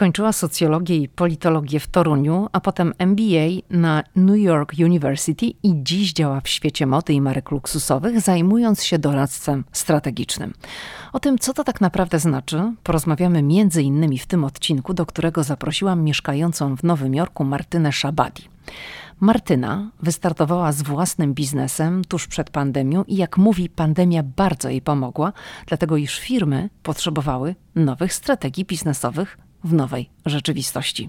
Skończyła socjologię i politologię w Toruniu, a potem MBA na New York University i dziś działa w świecie mody i marek luksusowych, zajmując się doradztwem strategicznym. O tym, co to tak naprawdę znaczy, porozmawiamy między innymi w tym odcinku, do którego zaprosiłam mieszkającą w Nowym Jorku Martynę Szabadi. Martyna wystartowała z własnym biznesem tuż przed pandemią i jak mówi, pandemia bardzo jej pomogła, dlatego iż firmy potrzebowały nowych strategii biznesowych w nowej rzeczywistości.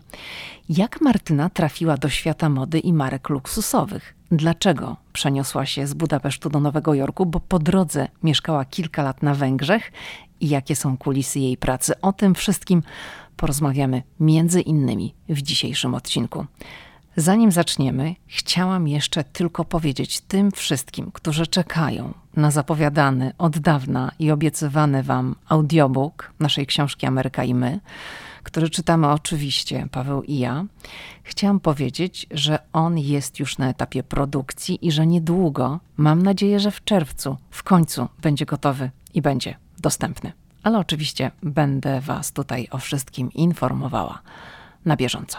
Jak Martyna trafiła do świata mody i marek luksusowych? Dlaczego przeniosła się z Budapesztu do Nowego Jorku? Bo po drodze mieszkała kilka lat na Węgrzech i jakie są kulisy jej pracy? O tym wszystkim porozmawiamy między innymi w dzisiejszym odcinku. Zanim zaczniemy, chciałam jeszcze tylko powiedzieć tym wszystkim, którzy czekają na zapowiadany od dawna i obiecywany Wam audiobook naszej książki Ameryka i my, który czytamy oczywiście, Paweł i ja, chciałam powiedzieć, że on jest już na etapie produkcji i że niedługo, mam nadzieję, że w czerwcu, w końcu będzie gotowy i będzie dostępny. Ale oczywiście będę Was tutaj o wszystkim informowała na bieżąco.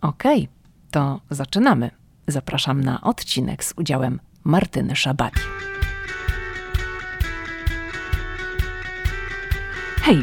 Okej. Okay to zaczynamy. Zapraszam na odcinek z udziałem Martyny Szabati. Hej,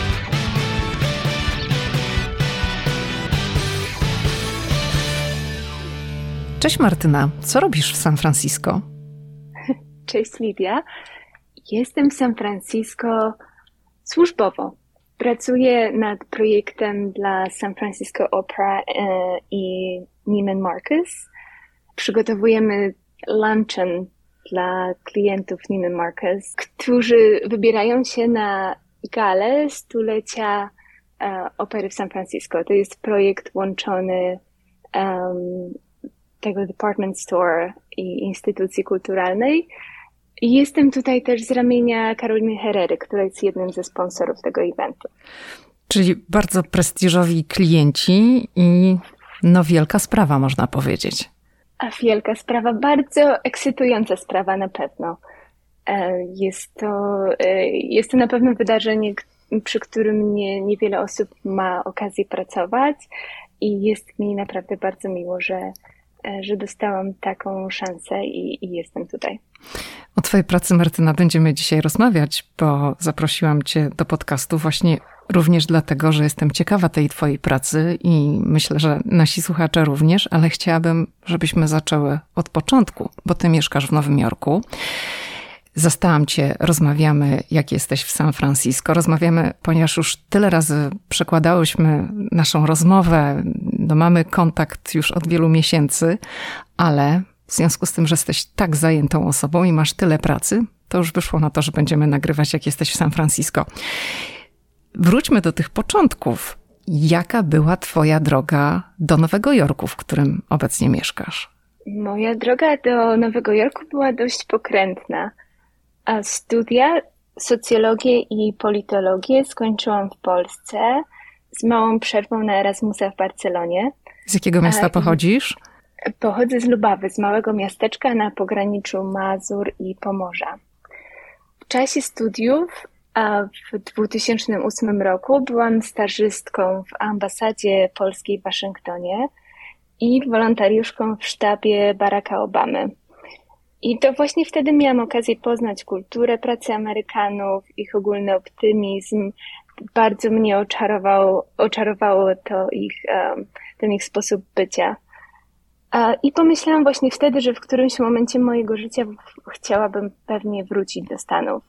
Cześć Martyna, co robisz w San Francisco? Cześć Lidia. Jestem w San Francisco służbowo. Pracuję nad projektem dla San Francisco Opera e, i Neiman Marcus. Przygotowujemy luncheon dla klientów Neiman Marcus, którzy wybierają się na galę stulecia e, opery w San Francisco. To jest projekt łączony um, tego department store i instytucji kulturalnej. I jestem tutaj też z ramienia Karoliny Herrery, która jest jednym ze sponsorów tego eventu. Czyli bardzo prestiżowi klienci i no wielka sprawa, można powiedzieć. A wielka sprawa, bardzo ekscytująca sprawa na pewno. E, jest to, e, jest to na pewno wydarzenie, przy którym nie, niewiele osób ma okazję pracować i jest mi naprawdę bardzo miło, że, że dostałam taką szansę i, i, jestem tutaj. O Twojej pracy, Martyna, będziemy dzisiaj rozmawiać, bo zaprosiłam Cię do podcastu właśnie również dlatego, że jestem ciekawa tej Twojej pracy i myślę, że nasi słuchacze również, ale chciałabym, żebyśmy zaczęły od początku, bo Ty mieszkasz w Nowym Jorku. Zastałam Cię, rozmawiamy, jak jesteś w San Francisco. Rozmawiamy, ponieważ już tyle razy przekładałyśmy naszą rozmowę, no mamy kontakt już od wielu miesięcy, ale w związku z tym, że jesteś tak zajętą osobą i masz tyle pracy, to już wyszło na to, że będziemy nagrywać, jak jesteś w San Francisco. Wróćmy do tych początków. Jaka była Twoja droga do Nowego Jorku, w którym obecnie mieszkasz? Moja droga do Nowego Jorku była dość pokrętna. Studia socjologię i politologię skończyłam w Polsce z małą przerwą na Erasmusa w Barcelonie. Z jakiego miasta pochodzisz? Pochodzę z Lubawy, z małego miasteczka na pograniczu Mazur i Pomorza. W czasie studiów, w 2008 roku, byłam stażystką w ambasadzie polskiej w Waszyngtonie i wolontariuszką w sztabie Baracka Obamy. I to właśnie wtedy miałam okazję poznać kulturę pracy Amerykanów, ich ogólny optymizm. Bardzo mnie oczarowało, oczarowało to ich, ten ich sposób bycia. I pomyślałam właśnie wtedy, że w którymś momencie mojego życia chciałabym pewnie wrócić do Stanów.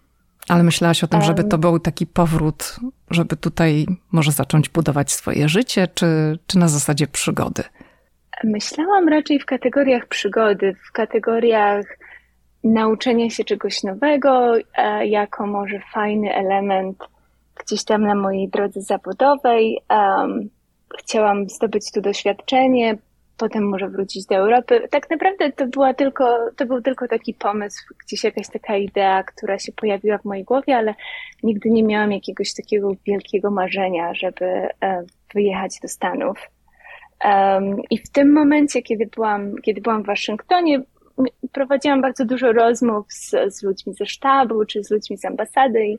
Ale myślałaś o tym, żeby to był taki powrót, żeby tutaj może zacząć budować swoje życie, czy, czy na zasadzie przygody? Myślałam raczej w kategoriach przygody, w kategoriach nauczenia się czegoś nowego, jako może fajny element gdzieś tam na mojej drodze zawodowej. Chciałam zdobyć tu doświadczenie, potem może wrócić do Europy. Tak naprawdę to była tylko, to był tylko taki pomysł, gdzieś jakaś taka idea, która się pojawiła w mojej głowie, ale nigdy nie miałam jakiegoś takiego wielkiego marzenia, żeby e, wyjechać do Stanów. Um, I w tym momencie, kiedy byłam, kiedy byłam w Waszyngtonie, prowadziłam bardzo dużo rozmów z, z ludźmi ze sztabu czy z ludźmi z ambasady i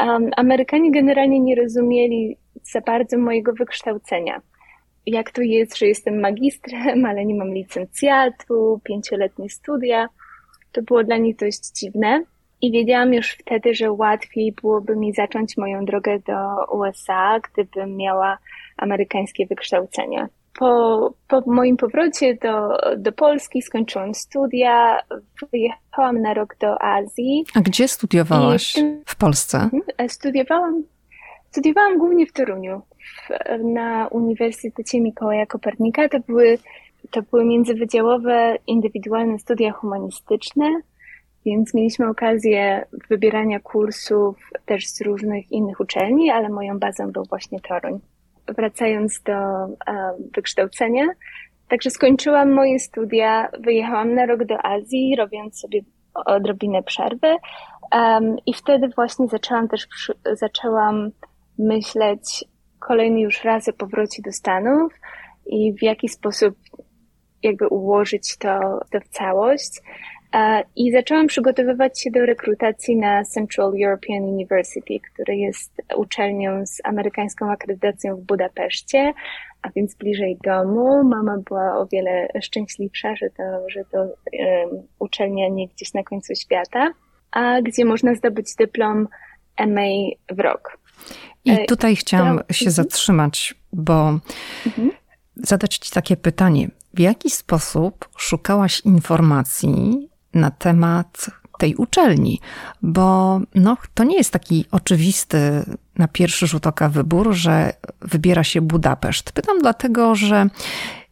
um, Amerykanie generalnie nie rozumieli za bardzo mojego wykształcenia. Jak to jest, że jestem magistrem, ale nie mam licencjatu, pięcioletnie studia. To było dla nich dość dziwne. I wiedziałam już wtedy, że łatwiej byłoby mi zacząć moją drogę do USA, gdybym miała amerykańskie wykształcenie. Po, po moim powrocie do, do Polski skończyłam studia, wyjechałam na rok do Azji. A gdzie studiowałaś? W, tym, w Polsce? Mhm, studiowałam, studiowałam głównie w Toruniu, w, na Uniwersytecie Mikołaja Kopernika. To były, to były międzywydziałowe, indywidualne studia humanistyczne, więc mieliśmy okazję wybierania kursów też z różnych innych uczelni, ale moją bazą był właśnie Toruń wracając do um, wykształcenia, także skończyłam moje studia, wyjechałam na rok do Azji, robiąc sobie odrobinę przerwy um, i wtedy właśnie zaczęłam też, zaczęłam myśleć kolejny już raz o powrocie do Stanów i w jaki sposób jakby ułożyć to, to w całość. I zaczęłam przygotowywać się do rekrutacji na Central European University, który jest uczelnią z amerykańską akredytacją w Budapeszcie, a więc bliżej domu. Mama była o wiele szczęśliwsza, że to, że to um, uczelnia nie gdzieś na końcu świata, a gdzie można zdobyć dyplom MA w rok. I e, tutaj chciałam to... się mhm. zatrzymać, bo mhm. zadać Ci takie pytanie. W jaki sposób szukałaś informacji na temat tej uczelni, bo no, to nie jest taki oczywisty na pierwszy rzut oka wybór, że wybiera się Budapeszt. Pytam dlatego, że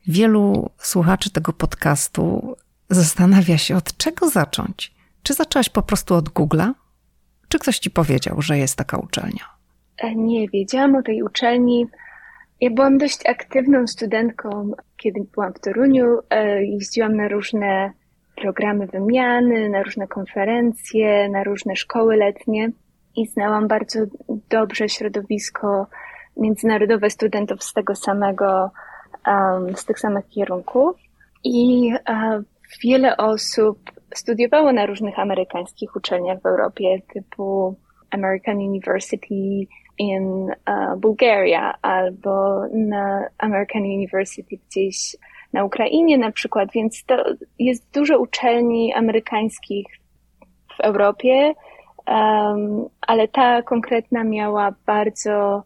wielu słuchaczy tego podcastu zastanawia się, od czego zacząć. Czy zaczęłaś po prostu od Google'a? Czy ktoś ci powiedział, że jest taka uczelnia? E, nie, wiedziałam o tej uczelni. Ja byłam dość aktywną studentką, kiedy byłam w Toruniu. E, jeździłam na różne programy wymiany, na różne konferencje, na różne szkoły letnie i znałam bardzo dobrze środowisko międzynarodowe studentów z tego samego, um, z tych samych kierunków. I uh, wiele osób studiowało na różnych amerykańskich uczelniach w Europie, typu American University in uh, Bulgaria albo na American University gdzieś na Ukrainie na przykład, więc to jest dużo uczelni amerykańskich w Europie, um, ale ta konkretna miała bardzo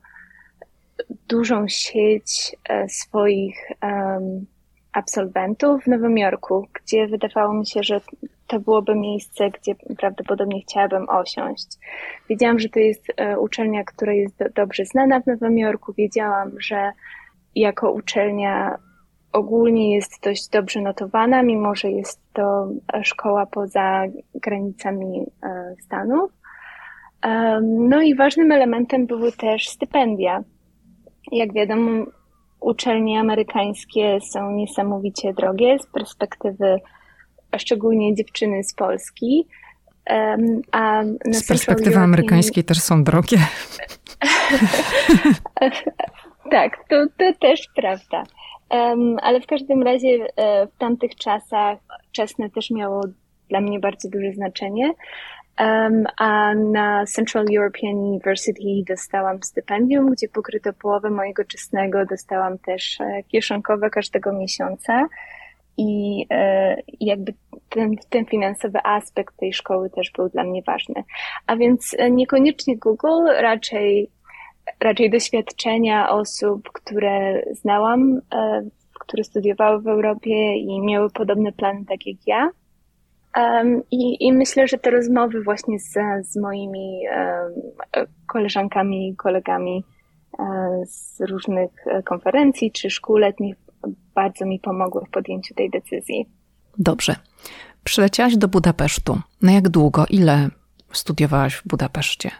dużą sieć e, swoich um, absolwentów w Nowym Jorku, gdzie wydawało mi się, że to byłoby miejsce, gdzie prawdopodobnie chciałabym osiąść. Wiedziałam, że to jest e, uczelnia, która jest do, dobrze znana w Nowym Jorku. Wiedziałam, że jako uczelnia ogólnie jest dość dobrze notowana, mimo że jest to szkoła poza granicami e, Stanów. No i ważnym elementem były też stypendia. Jak wiadomo, uczelnie amerykańskie są niesamowicie drogie z perspektywy szczególnie dziewczyny z Polski. A z perspektywy European... amerykańskiej też są drogie. tak, to, to też prawda. Ale w każdym razie e, w tamtych czasach czesne też miało dla mnie bardzo duże znaczenie. A na Central European University dostałam stypendium, gdzie pokryto połowę mojego czesnego. Dostałam też e, kieszonkowe każdego miesiąca. I e, jakby ten, ten finansowy aspekt tej szkoły też był dla mnie ważny. A więc niekoniecznie Google, raczej raczej doświadczenia osób, które znałam, e, które studiowały w Europie i miały podobne plany tak jak ja. I, I, myślę, że te rozmowy właśnie z, z moimi koleżankami i kolegami e, z różnych e, konferencji czy szkół letnich bardzo mi pomogły w podjęciu tej decyzji. Dobrze. Przyleciałaś do Budapesztu. Na jak długo? Ile studiowałaś w Budapeszcie?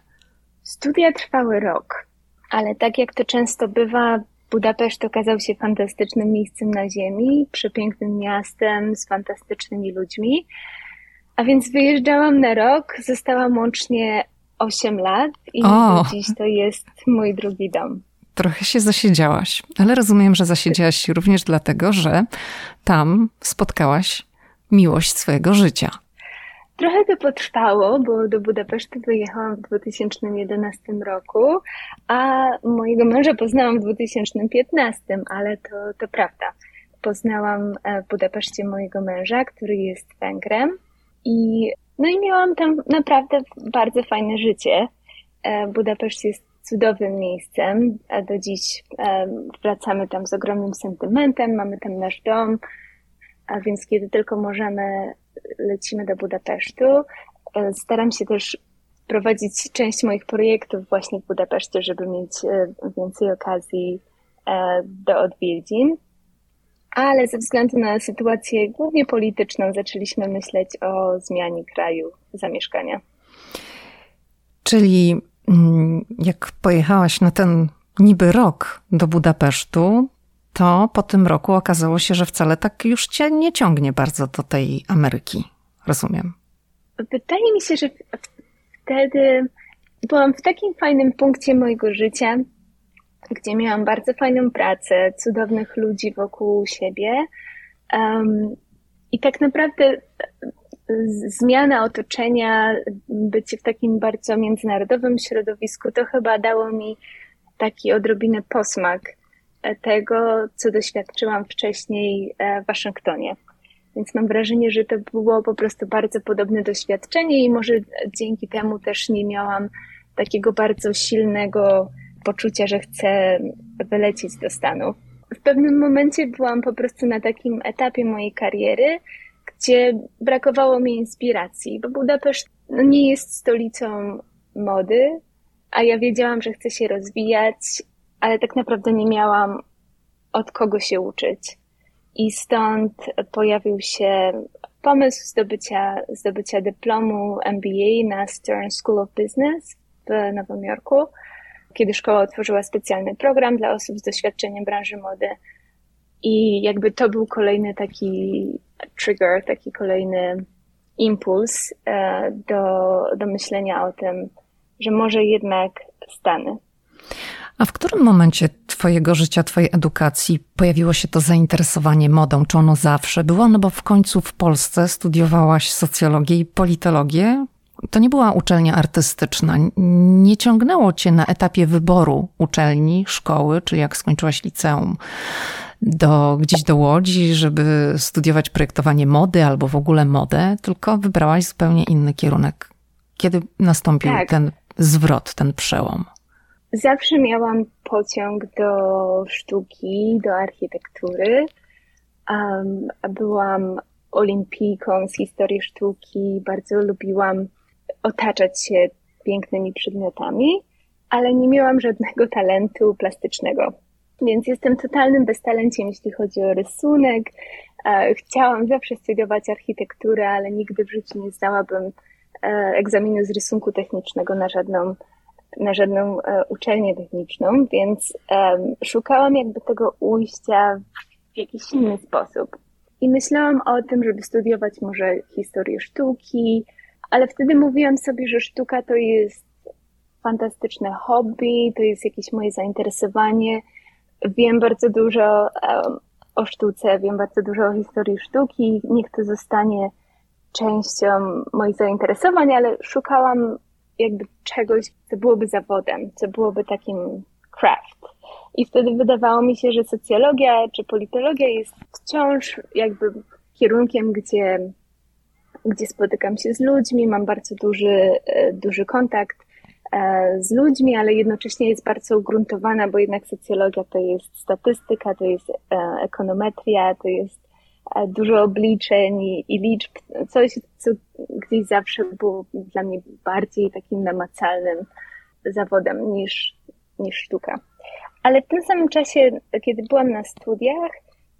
Studia trwały rok, ale tak jak to często bywa, Budapeszt okazał się fantastycznym miejscem na ziemi, przepięknym miastem z fantastycznymi ludźmi. A więc wyjeżdżałam na rok, zostałam łącznie 8 lat i o. dziś to jest mój drugi dom. Trochę się zasiedziałaś, ale rozumiem, że zasiedziałaś się również dlatego, że tam spotkałaś miłość swojego życia. Trochę to potrwało, bo do Budapesztu wyjechałam w 2011 roku, a mojego męża poznałam w 2015, ale to, to prawda. Poznałam e, w Budapeszcie mojego męża, który jest Węgrem i no i miałam tam naprawdę bardzo fajne życie. E, Budapeszt jest cudownym miejscem. Do dziś e, wracamy tam z ogromnym sentymentem, mamy tam nasz dom, a więc kiedy tylko możemy, lecimy do Budapesztu. E, staram się też prowadzić część moich projektów właśnie w Budapeszcie, żeby mieć więcej okazji do odwiedzin. Ale ze względu na sytuację głównie polityczną zaczęliśmy myśleć o zmianie kraju zamieszkania. Czyli mm, jak pojechałaś na ten niby rok do Budapesztu, to po tym roku okazało się, że wcale tak już cię nie ciągnie bardzo do tej Ameryki. Rozumiem. Wydaje mi się, że wtedy byłam w takim fajnym punkcie mojego życia, gdzie miałam bardzo fajną pracę, cudownych ludzi wokół siebie. Um, I tak naprawdę zmiana otoczenia, bycie w takim bardzo międzynarodowym środowisku, to chyba dało mi taki odrobinę posmak tego, co doświadczyłam wcześniej e, w Waszyngtonie. Więc mam wrażenie, że to było po prostu bardzo podobne doświadczenie i może dzięki temu też nie miałam takiego bardzo silnego poczucia, że chcę wylecieć do Stanów. W pewnym momencie byłam po prostu na takim etapie mojej kariery, gdzie brakowało mi inspiracji, bo Budapeszt no, nie jest stolicą mody, a ja wiedziałam, że chcę się rozwijać, ale tak naprawdę nie miałam od kogo się uczyć. I stąd pojawił się pomysł zdobycia, zdobycia dyplomu MBA na Stern School of Business w Nowym Jorku kiedy szkoła otworzyła specjalny program dla osób z doświadczeniem branży mody. I jakby to był kolejny taki trigger, taki kolejny impuls e, do, do myślenia o tym, że może jednak Stany. A w którym momencie Twojego życia, Twojej edukacji pojawiło się to zainteresowanie modą? Czy ono zawsze było? No bo w końcu w Polsce studiowałaś socjologię i politologię, to nie była uczelnia artystyczna. Nie ciągnęło cię na etapie wyboru uczelni, szkoły, czy jak skończyłaś liceum, do, gdzieś do Łodzi, żeby studiować projektowanie mody albo w ogóle modę, tylko wybrałaś zupełnie inny kierunek. Kiedy nastąpił tak. ten zwrot, ten przełom? Zawsze miałam pociąg do sztuki, do architektury. Um, byłam olimpijką z historii sztuki, bardzo lubiłam otaczać się pięknymi przedmiotami, ale nie miałam żadnego talentu plastycznego. Więc jestem totalnym beztalenciem, jeśli chodzi o rysunek. E, chciałam zawsze studiować architekturę, ale nigdy w życiu nie zdałabym e, egzaminu z rysunku technicznego na żadną, na żadną e, uczelnię techniczną, więc szukałam jakby tego ujścia w jakiś inny sposób. I myślałam o tym, żeby studiować może historię sztuki, ale wtedy mówiłam sobie, że sztuka to jest fantastyczne hobby, to jest jakieś moje zainteresowanie. Wiem bardzo dużo o sztuce, wiem bardzo dużo o historii sztuki, niech to zostanie częścią moich zainteresowań, ale szukałam jakby czegoś, co byłoby zawodem, co byłoby takim craft. I wtedy wydawało mi się, że socjologia czy politologia jest wciąż jakby kierunkiem, gdzie gdzie spotykam się z ludźmi, mam bardzo duży, e, duży kontakt e, z ludźmi, ale jednocześnie jest bardzo ugruntowana, bo jednak socjologia to jest statystyka, to jest e, ekonometria, to jest dużo obliczeń i, i liczb, coś, co gdzieś zawsze było dla mnie bardziej takim namacalnym zawodem niż, niż sztuka. Ale w tym samym czasie, kiedy byłam na studiach,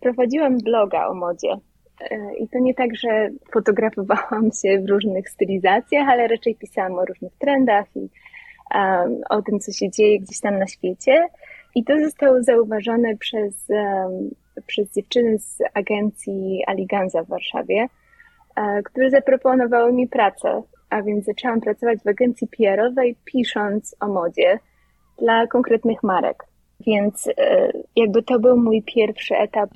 prowadziłam bloga o modzie. E, I to nie tak, że fotografowałam się w różnych stylizacjach, ale raczej pisałam o różnych trendach i um, o tym, co się dzieje gdzieś tam na świecie. I to zostało zauważone przez, um, przez dziewczyny z agencji Aliganza w Warszawie, uh, które zaproponowały mi pracę. A więc zaczęłam pracować w agencji PR-owej, pisząc o modzie dla konkretnych marek. Więc e, jakby to był mój pierwszy etap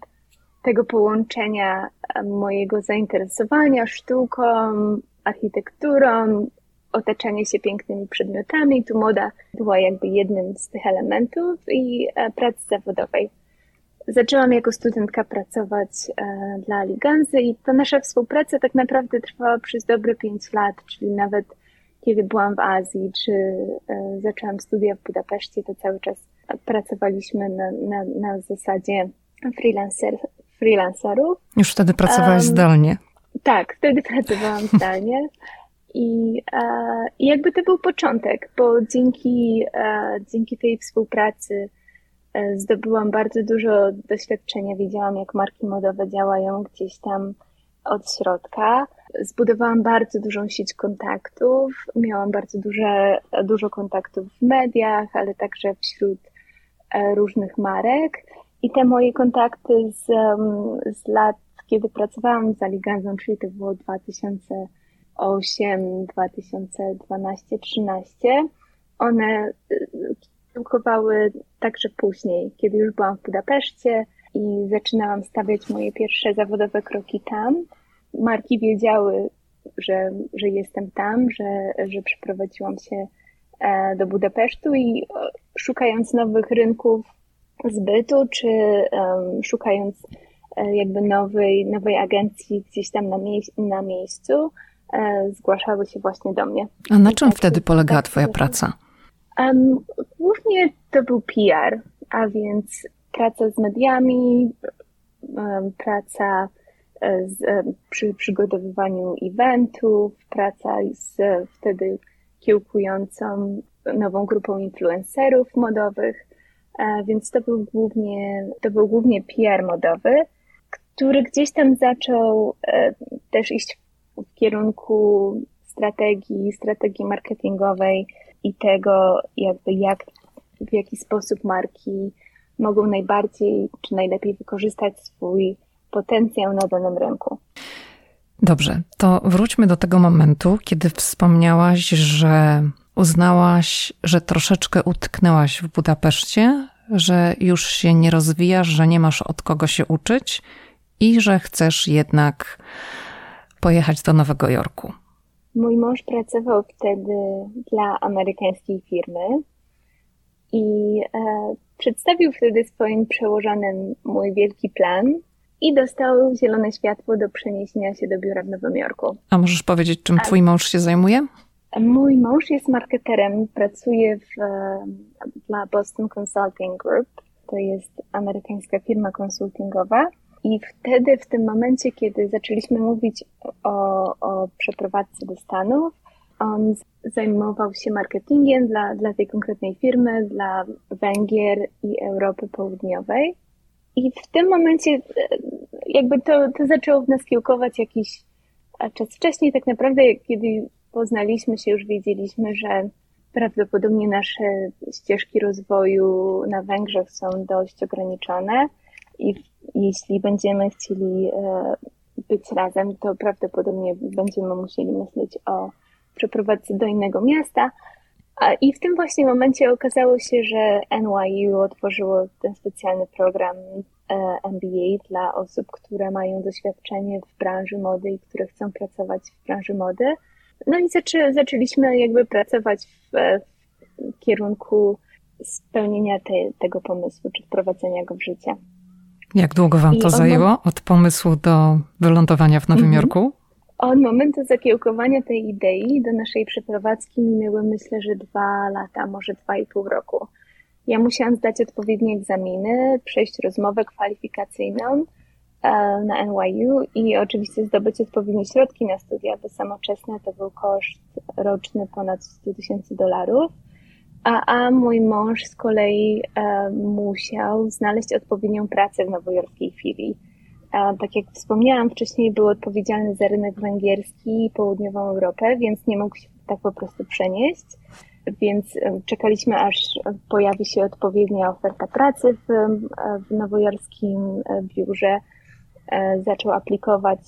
tego połączenia e, mojego zainteresowania sztuką, architekturą, otaczanie się pięknymi przedmiotami. Tu moda była jakby jednym z tych elementów i e, pracy zawodowej. Zaczęłam jako studentka pracować dla Liganzy i ta nasza współpraca tak naprawdę trwała przez dobre pięć lat, czyli nawet kiedy byłam w Azji, czy zaczęłam studia w Budapeszcie, to cały czas pracowaliśmy na, na, na zasadzie freelancer, freelancerów. Już wtedy pracowałaś um, zdalnie. Tak, wtedy pracowałam zdalnie. I, e, I jakby to był początek, bo dzięki, e, dzięki tej współpracy e, zdobyłam bardzo dużo doświadczenia. Wiedziałam, jak marki modowe działają gdzieś tam od środka. Zbudowałam bardzo dużą sieć kontaktów, miałam bardzo duże, dużo kontaktów w mediach, ale także wśród E, różnych marek i te moje kontakty z, z lat, kiedy pracowałam z Aliganzą, czyli to było 2008, 2012, 13, one e, także później, kiedy już byłam w Budapeszcie i zaczynałam stawiać moje pierwsze zawodowe kroki tam. Marki wiedziały, że, że jestem tam, że, że przeprowadziłam się E, do Budapesztu i e, szukając nowych rynków zbytu, czy um, szukając e, jakby nowej, nowej agencji gdzieś tam na, mie na miejscu, e, zgłaszały się właśnie do mnie. A na czym tak, wtedy polegała tak, Twoja praca? Um, głównie to był PR, a więc praca z mediami, um, praca z, przy przygotowywaniu eventów, praca z wtedy kiełkującą nową grupą influencerów modowych, e, więc to był głównie, to był głównie PR modowy, który gdzieś tam zaczął e, też iść w kierunku strategii, strategii marketingowej i tego, jakby jak, w jaki sposób marki mogą najbardziej czy najlepiej wykorzystać swój potencjał na danym rynku. Dobrze, to wróćmy do tego momentu, kiedy wspomniałaś, że uznałaś, że troszeczkę utknęłaś w Budapeszcie, że już się nie rozwijasz, że nie masz od kogo się uczyć i że chcesz jednak pojechać do Nowego Jorku. Mój mąż pracował wtedy dla amerykańskiej firmy i e, przedstawił wtedy swoim przełożonym mój wielki plan, i dostał zielone światło do przeniesienia się do biura w Nowym Jorku. A możesz powiedzieć, czym twój mąż się zajmuje? Mój mąż jest marketerem, pracuje w, dla Boston Consulting Group. To jest amerykańska firma konsultingowa. I wtedy, w tym momencie, kiedy zaczęliśmy mówić o, o przeprowadzce do Stanów, on zajmował się marketingiem dla, dla tej konkretnej firmy, dla Węgier i Europy Południowej. I w tym momencie e, jakby to, to zaczęło w nas kiełkować jakiś czas wcześniej. Tak naprawdę, kiedy poznaliśmy się, już wiedzieliśmy, że prawdopodobnie nasze ścieżki rozwoju na Węgrzech są dość ograniczone i jeśli będziemy chcieli e, być razem, to prawdopodobnie będziemy musieli myśleć o przeprowadzce do innego miasta. I w tym właśnie momencie okazało się, że NYU otworzyło ten specjalny program e, MBA dla osób, które mają doświadczenie w branży mody i które chcą pracować w branży mody. No i zaczę, zaczęliśmy jakby pracować w, w kierunku spełnienia te, tego pomysłu, czy wprowadzenia go w życie. Jak długo wam to zajęło od pomysłu do wylądowania w Nowym -hmm. Jorku? Od momentu zakiełkowania tej idei do naszej przeprowadzki minęły myślę, że dwa lata, może dwa i pół roku. Ja musiałam zdać odpowiednie egzaminy, przejść rozmowę kwalifikacyjną e, na NYU i oczywiście zdobyć odpowiednie środki na studia, bo samoczesne to był koszt roczny ponad 100 tysięcy dolarów. A, a mój mąż z kolei e, musiał znaleźć odpowiednią pracę w nowojorskiej filii tak jak wspomniałam wcześniej, był odpowiedzialny za rynek węgierski i południową Europę, więc nie mógł się tak po prostu przenieść. więc czekaliśmy, aż pojawi się odpowiednia oferta pracy w, w nowojorskim biurze. Zaczął aplikować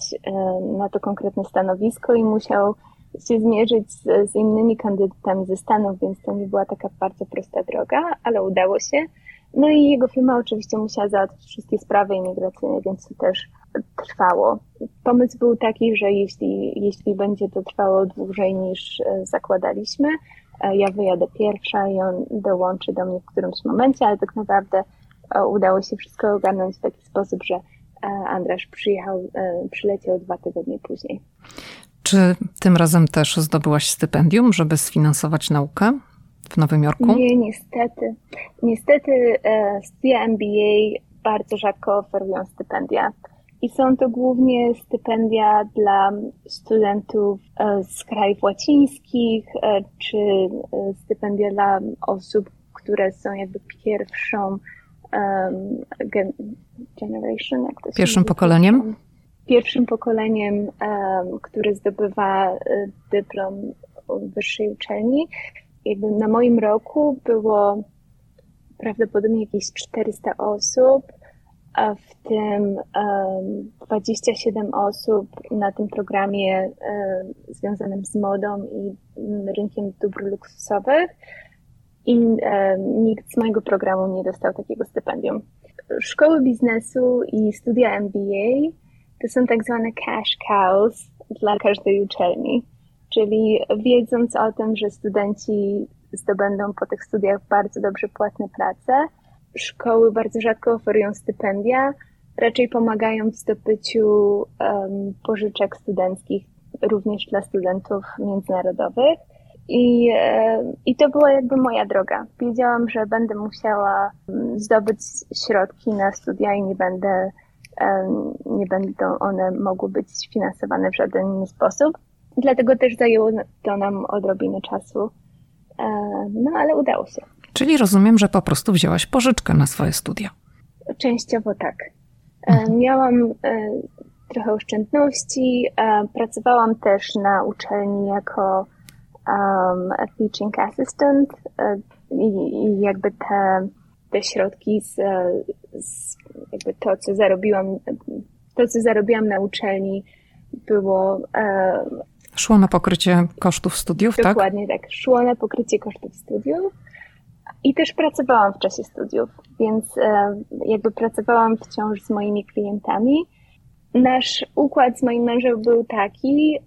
na to konkretne stanowisko i musiał się zmierzyć z, z innymi kandydatami ze Stanów, więc to nie była taka bardzo prosta droga, ale udało się. No i jego firma oczywiście musiała załatwić wszystkie sprawy imigracyjne, więc to też trwało. Pomysł był taki, że jeśli, jeśli będzie to trwało dłużej niż e, zakładaliśmy, e, ja wyjadę pierwsza i on dołączy do mnie w którymś momencie, ale tak naprawdę e, udało się wszystko ogarnąć w taki sposób, że Andrasz przyjechał, przyleciał dwa tygodnie później. Czy tym razem też zdobyłaś stypendium, żeby sfinansować naukę w Nowym Jorku? Nie, niestety. Niestety e, studia MBA bardzo rzadko oferują stypendia. I są to głównie stypendia dla studentów e, z krajów łacińskich, e, czy e, stypendia dla osób, które są jakby pierwszą um, generation, jak to Pierwszym pokoleniem? Pierwszym pokoleniem, które zdobywa e, dyplom wyższej uczelni. Jakby na moim roku było prawdopodobnie jakieś 400 osób, a w tym um, 27 osób na tym programie związanym z modą i rynkiem dóbr luksusowych. I nikt z mojego programu nie dostał takiego stypendium. Szkoły biznesu i studia MBA to są tak zwane cash cows dla każdej uczelni. Czyli wiedząc o tym, że studenci zdobędą po tych studiach bardzo dobrze płatne prace, szkoły bardzo rzadko oferują stypendia, raczej pomagają w zdobyciu um, pożyczek studenckich również dla studentów międzynarodowych. I, I to była jakby moja droga. Wiedziałam, że będę musiała zdobyć środki na studia i nie będę nie będą one mogły być finansowane w żaden inny sposób. Dlatego też zajęło to nam odrobinę czasu. No ale udało się. Czyli rozumiem, że po prostu wzięłaś pożyczkę na swoje studia. Częściowo tak. Mhm. Miałam e, trochę oszczędności. E, pracowałam też na uczelni jako um, teaching assistant e, i, i jakby te te środki z, z jakby to, co zarobiłam, to, co zarobiłam na uczelni, było. E, Szło na pokrycie kosztów studiów, dokładnie tak? Dokładnie tak. Szło na pokrycie kosztów studiów. I też pracowałam w czasie studiów, więc e, jakby pracowałam wciąż z moimi klientami. Nasz układ z moim mężem był taki,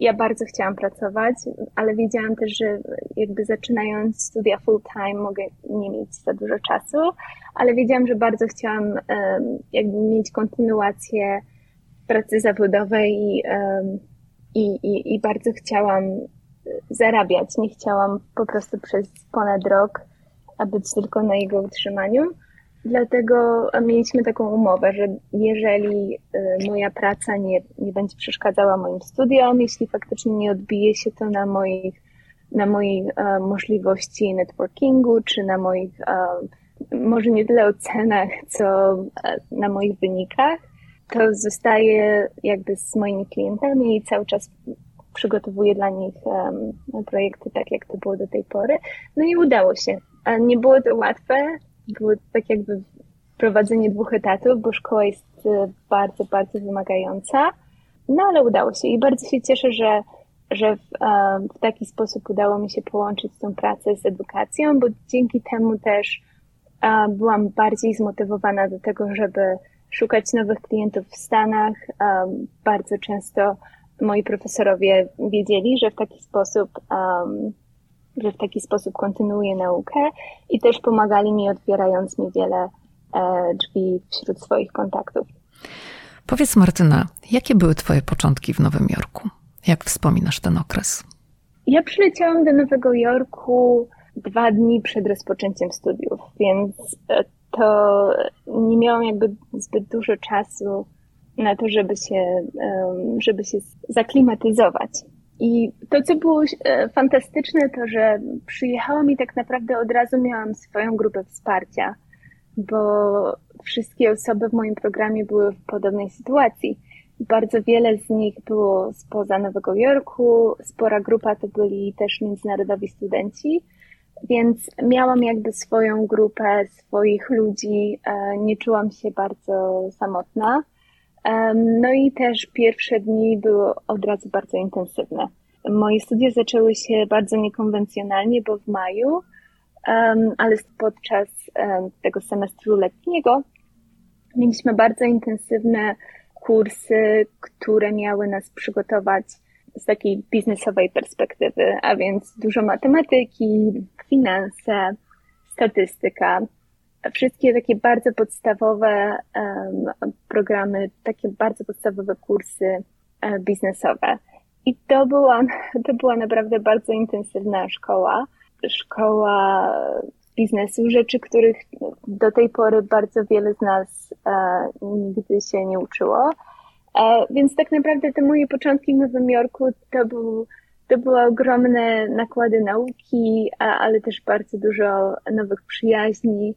ja bardzo chciałam pracować, ale wiedziałam też, że jakby zaczynając studia full time mogę nie mieć za dużo czasu, ale wiedziałam, że bardzo chciałam jakby mieć kontynuację pracy zawodowej i, i, i, i bardzo chciałam zarabiać. Nie chciałam po prostu przez ponad rok być tylko na jego utrzymaniu. Dlatego mieliśmy taką umowę, że jeżeli y, moja praca nie, nie będzie przeszkadzała moim studiom, jeśli faktycznie nie odbije się to na moich, na e, możliwości networkingu, czy na moich, e, może nie tyle ocenach, co e, na moich wynikach, to zostaję jakby z moimi klientami i cały czas przygotowuję dla nich projekty tak, jak to było do tej pory. No i udało się. Nie było to łatwe, było tak jakby prowadzenie dwóch etatów, bo szkoła jest e, bardzo, bardzo wymagająca. No ale udało się i bardzo się cieszę, że, że w, e, w taki sposób udało mi się połączyć tą pracę z edukacją, bo dzięki temu też e, byłam bardziej zmotywowana do tego, żeby szukać nowych klientów w Stanach. Bardzo często moi profesorowie wiedzieli, że w taki sposób um, że w taki sposób kontynuuję naukę i też pomagali mi, otwierając mi wiele e, drzwi wśród swoich kontaktów. Powiedz Martyna, jakie były Twoje początki w Nowym Jorku? Jak wspominasz ten okres? Ja przyleciałam do Nowego Jorku dwa dni przed rozpoczęciem studiów, więc e, to nie miałam jakby zbyt dużo czasu na to, żeby się, żeby się zaklimatyzować. I to, co było e, fantastyczne, to że przyjechałam i tak naprawdę od razu miałam swoją grupę wsparcia, bo wszystkie osoby w moim programie były w podobnej sytuacji. Bardzo wiele z nich było spoza Nowego Jorku, spora grupa to byli też międzynarodowi studenci, więc miałam jakby swoją grupę, swoich ludzi, e, nie czułam się bardzo samotna. No i też pierwsze dni były od razu bardzo intensywne. Moje studia zaczęły się bardzo niekonwencjonalnie, bo w maju, ale podczas tego semestru letniego mieliśmy bardzo intensywne kursy, które miały nas przygotować z takiej biznesowej perspektywy, a więc dużo matematyki, finanse, statystyka. Wszystkie takie bardzo podstawowe um, programy, takie bardzo podstawowe kursy um, biznesowe. I to była, to była naprawdę bardzo intensywna szkoła. Szkoła biznesu, rzeczy, których do tej pory bardzo wiele z nas e, nigdy się nie uczyło. E, więc tak naprawdę te moje początki w Nowym Jorku to, był, to były ogromne nakłady nauki, ale też bardzo dużo nowych przyjaźni,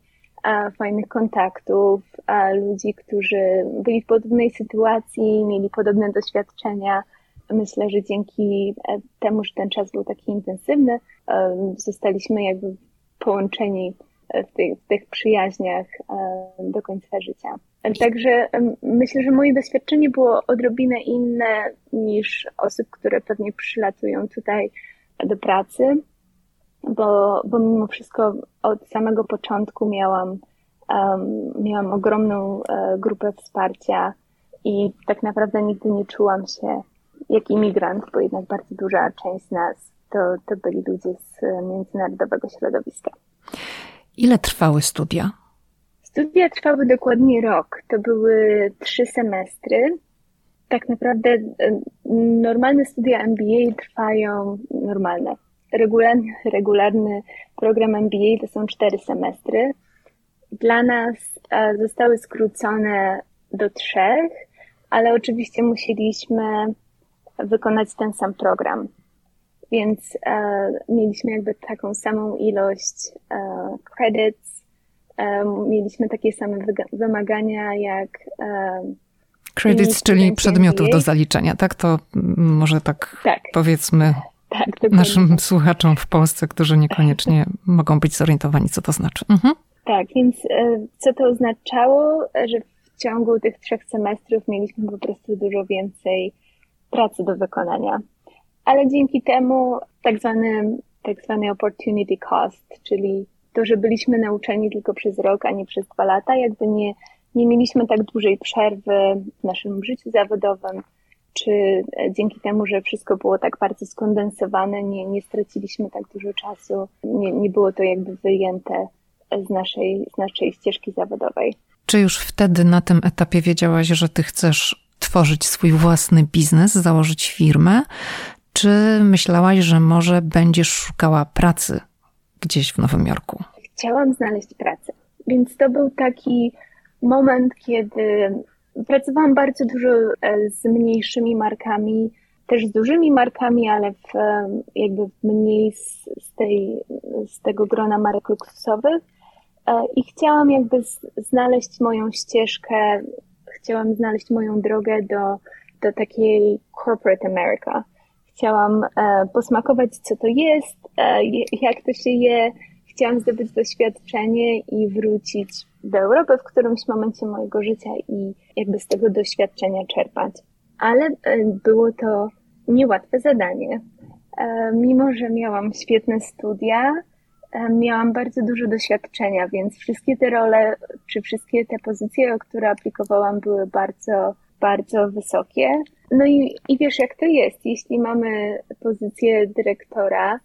fajnych kontaktów, a, ludzi, którzy byli w podobnej sytuacji, mieli podobne doświadczenia. Myślę, że dzięki e, temu, że ten czas był taki intensywny, e, zostaliśmy jakby połączeni w tych, w tych przyjaźniach do końca życia. Także myślę, że moje doświadczenie było odrobinę inne niż osób, które pewnie przylatują tutaj do pracy, bo, bo mimo wszystko od samego początku miałam, um, miałam ogromną uh, grupę wsparcia i tak naprawdę nigdy nie czułam się jak imigrant, bo jednak bardzo duża część z nas to, to byli ludzie z międzynarodowego środowiska. Ile trwały studia? Studia trwały dokładnie rok. To były trzy semestry. Tak naprawdę e, normalne studia MBA trwają normalne. Regularny, regularny program MBA to są cztery semestry. Dla nas e, zostały skrócone do trzech, ale oczywiście musieliśmy wykonać ten sam program. Więc e, mieliśmy jakby taką samą ilość e, credits, e, mieliśmy takie same wymagania jak Credits, czyli przedmiotów do zaliczenia, tak? To może tak, tak. powiedzmy tak, naszym słuchaczom w Polsce, którzy niekoniecznie mogą być zorientowani, co to znaczy. Mhm. Tak, więc co to oznaczało, że w ciągu tych trzech semestrów mieliśmy po prostu dużo więcej pracy do wykonania ale dzięki temu tak zwany, tak zwany opportunity cost, czyli to, że byliśmy nauczeni tylko przez rok, a nie przez dwa lata, jakby nie, nie mieliśmy tak dużej przerwy w naszym życiu zawodowym, czy e, dzięki temu, że wszystko było tak bardzo skondensowane, nie, nie straciliśmy tak dużo czasu, nie, nie było to jakby wyjęte z naszej, z naszej ścieżki zawodowej. Czy już wtedy na tym etapie wiedziałaś, że ty chcesz tworzyć swój własny biznes, założyć firmę? Czy myślałaś, że może będziesz szukała pracy gdzieś w Nowym Jorku? Chciałam znaleźć pracę, więc to był taki moment, kiedy pracowałam bardzo dużo e, z mniejszymi markami, też z dużymi markami, ale w, e, jakby mniej z, z, tej, z tego grona marek luksusowych. E, I chciałam jakby znaleźć moją ścieżkę, chciałam znaleźć moją drogę do, do takiej corporate America Chciałam posmakować, co to jest, jak to się je. Chciałam zdobyć doświadczenie i wrócić do Europy w którymś momencie mojego życia i jakby z tego doświadczenia czerpać. Ale e, było to niełatwe zadanie. Mimo, że miałam świetne studia, miałam bardzo dużo doświadczenia, więc wszystkie te role, czy wszystkie te pozycje, o które aplikowałam, były bardzo, bardzo wysokie. No i, i wiesz, jak to jest. Jeśli mamy pozycję dyrektora,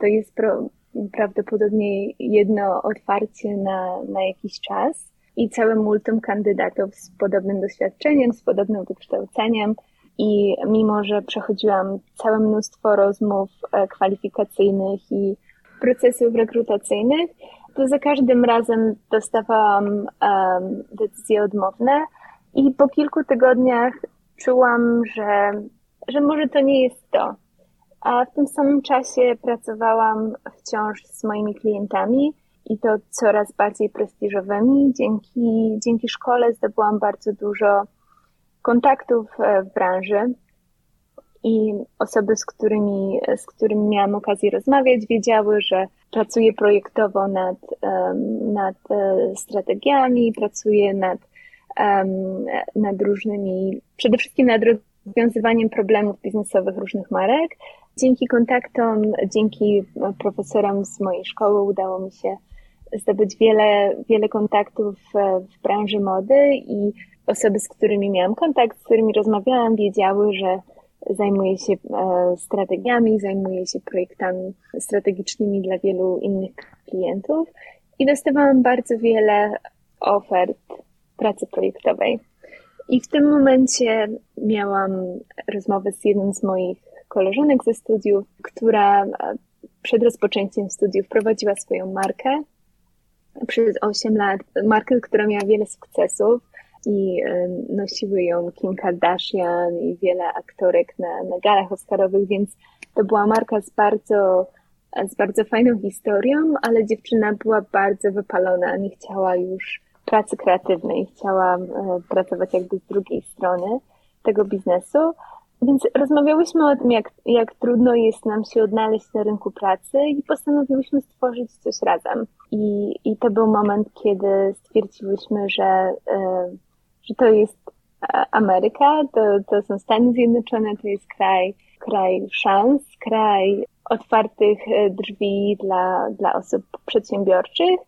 to jest pro, prawdopodobnie jedno otwarcie na, na jakiś czas i całe multum kandydatów z podobnym doświadczeniem, z podobnym wykształceniem. I mimo, że przechodziłam całe mnóstwo rozmów e, kwalifikacyjnych i procesów rekrutacyjnych, to za każdym razem dostawałam um, decyzje odmowne. I po kilku tygodniach czułam, że, że może to nie jest to. A w tym samym czasie pracowałam wciąż z moimi klientami i to coraz bardziej prestiżowymi. Dzięki, dzięki szkole zdobyłam bardzo dużo kontaktów w branży i osoby, z którymi, z którymi miałam okazję rozmawiać, wiedziały, że pracuję projektowo nad, nad strategiami, pracuję nad, nad różnymi, przede wszystkim nad rozwiązywaniem problemów biznesowych różnych marek. Dzięki kontaktom, dzięki profesorom z mojej szkoły udało mi się zdobyć wiele, wiele kontaktów w branży mody i osoby, z którymi miałam kontakt, z którymi rozmawiałam, wiedziały, że zajmuję się e, strategiami, zajmuję się projektami strategicznymi dla wielu innych klientów i dostawałam bardzo wiele ofert pracy projektowej. I w tym momencie miałam rozmowę z jedną z moich koleżanek ze studiów, która e, przed rozpoczęciem studiów prowadziła swoją markę przez 8 lat, markę, która miała wiele sukcesów i nosiły ją Kim Kardashian i wiele aktorek na, na galach oscarowych, więc to była marka z bardzo, z bardzo fajną historią, ale dziewczyna była bardzo wypalona, nie chciała już pracy kreatywnej, chciała e, pracować jakby z drugiej strony tego biznesu. Więc rozmawiałyśmy o tym, jak, jak trudno jest nam się odnaleźć na rynku pracy i postanowiłyśmy stworzyć coś razem. I, i to był moment, kiedy stwierdziłyśmy, że, y, że to jest Ameryka, to, to są Stany Zjednoczone, to jest kraj, kraj szans, kraj otwartych e, drzwi dla, dla osób przedsiębiorczych.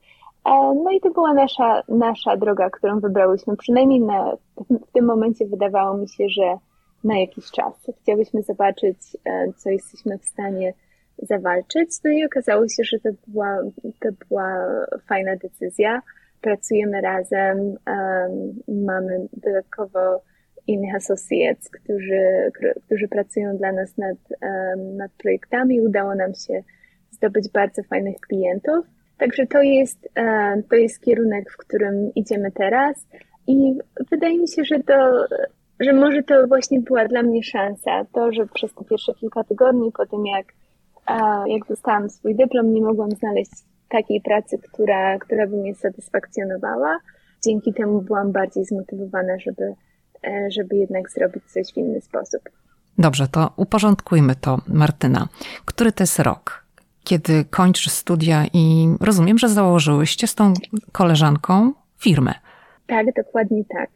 No i to była nasza, nasza droga, którą wybrałyśmy. Przynajmniej na, w tym momencie wydawało mi się, że na jakiś czas. Chciałyśmy zobaczyć, e, co jesteśmy w stanie zawalczyć. No i okazało się, że to była, to była fajna decyzja. Pracujemy razem, um, mamy dodatkowo innych associates, którzy, którzy pracują dla nas nad, um, nad projektami. Udało nam się zdobyć bardzo fajnych klientów. Także to jest, um, to jest kierunek, w którym idziemy teraz. I wydaje mi się, że to że może to właśnie była dla mnie szansa. To, że przez te pierwsze kilka tygodni po tym, jak, jak dostałam swój dyplom, nie mogłam znaleźć takiej pracy, która, która by mnie satysfakcjonowała. Dzięki temu byłam bardziej zmotywowana, żeby, e, żeby jednak zrobić coś w inny sposób. Dobrze, to uporządkujmy to, Martyna. Który to jest rok? Kiedy kończysz studia i rozumiem, że założyłyście z tą koleżanką firmę. Tak, dokładnie tak.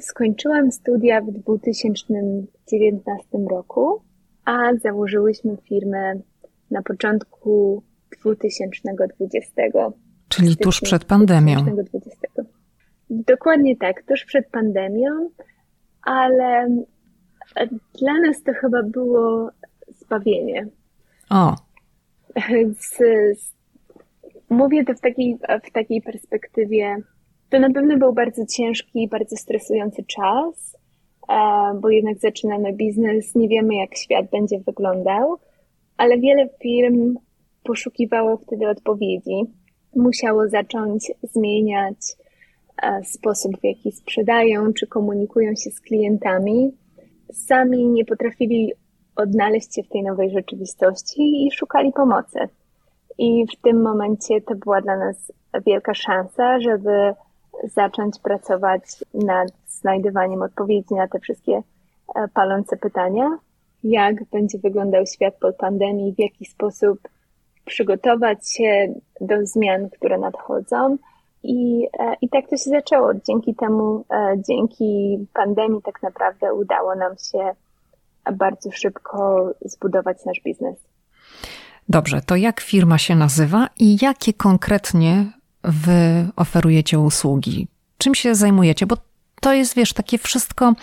Skończyłam studia w 2019 roku, a założyłyśmy firmę na początku 2020. Czyli tuż przed pandemią. 2020. Dokładnie tak, tuż przed pandemią, ale dla nas to chyba było zbawienie. O. Z, z, mówię to w takiej, w takiej perspektywie to na pewno był bardzo ciężki, bardzo stresujący czas, e, bo jednak zaczynamy biznes, nie wiemy jak świat będzie wyglądał, ale wiele firm poszukiwało wtedy odpowiedzi. Musiało zacząć zmieniać e, sposób, w jaki sprzedają, czy komunikują się z klientami. Sami nie potrafili odnaleźć się w tej nowej rzeczywistości i szukali pomocy. I w tym momencie to była dla nas wielka szansa, żeby zacząć pracować nad znajdywaniem odpowiedzi na te wszystkie e, palące pytania. Jak będzie wyglądał świat po pandemii, w jaki sposób przygotować się do zmian, które nadchodzą. I, e, I tak to się zaczęło. Dzięki temu, e, dzięki pandemii, tak naprawdę udało nam się bardzo szybko zbudować nasz biznes. Dobrze, to jak firma się nazywa i jakie konkretnie wy oferujecie usługi? Czym się zajmujecie? Bo to jest, wiesz, takie wszystko,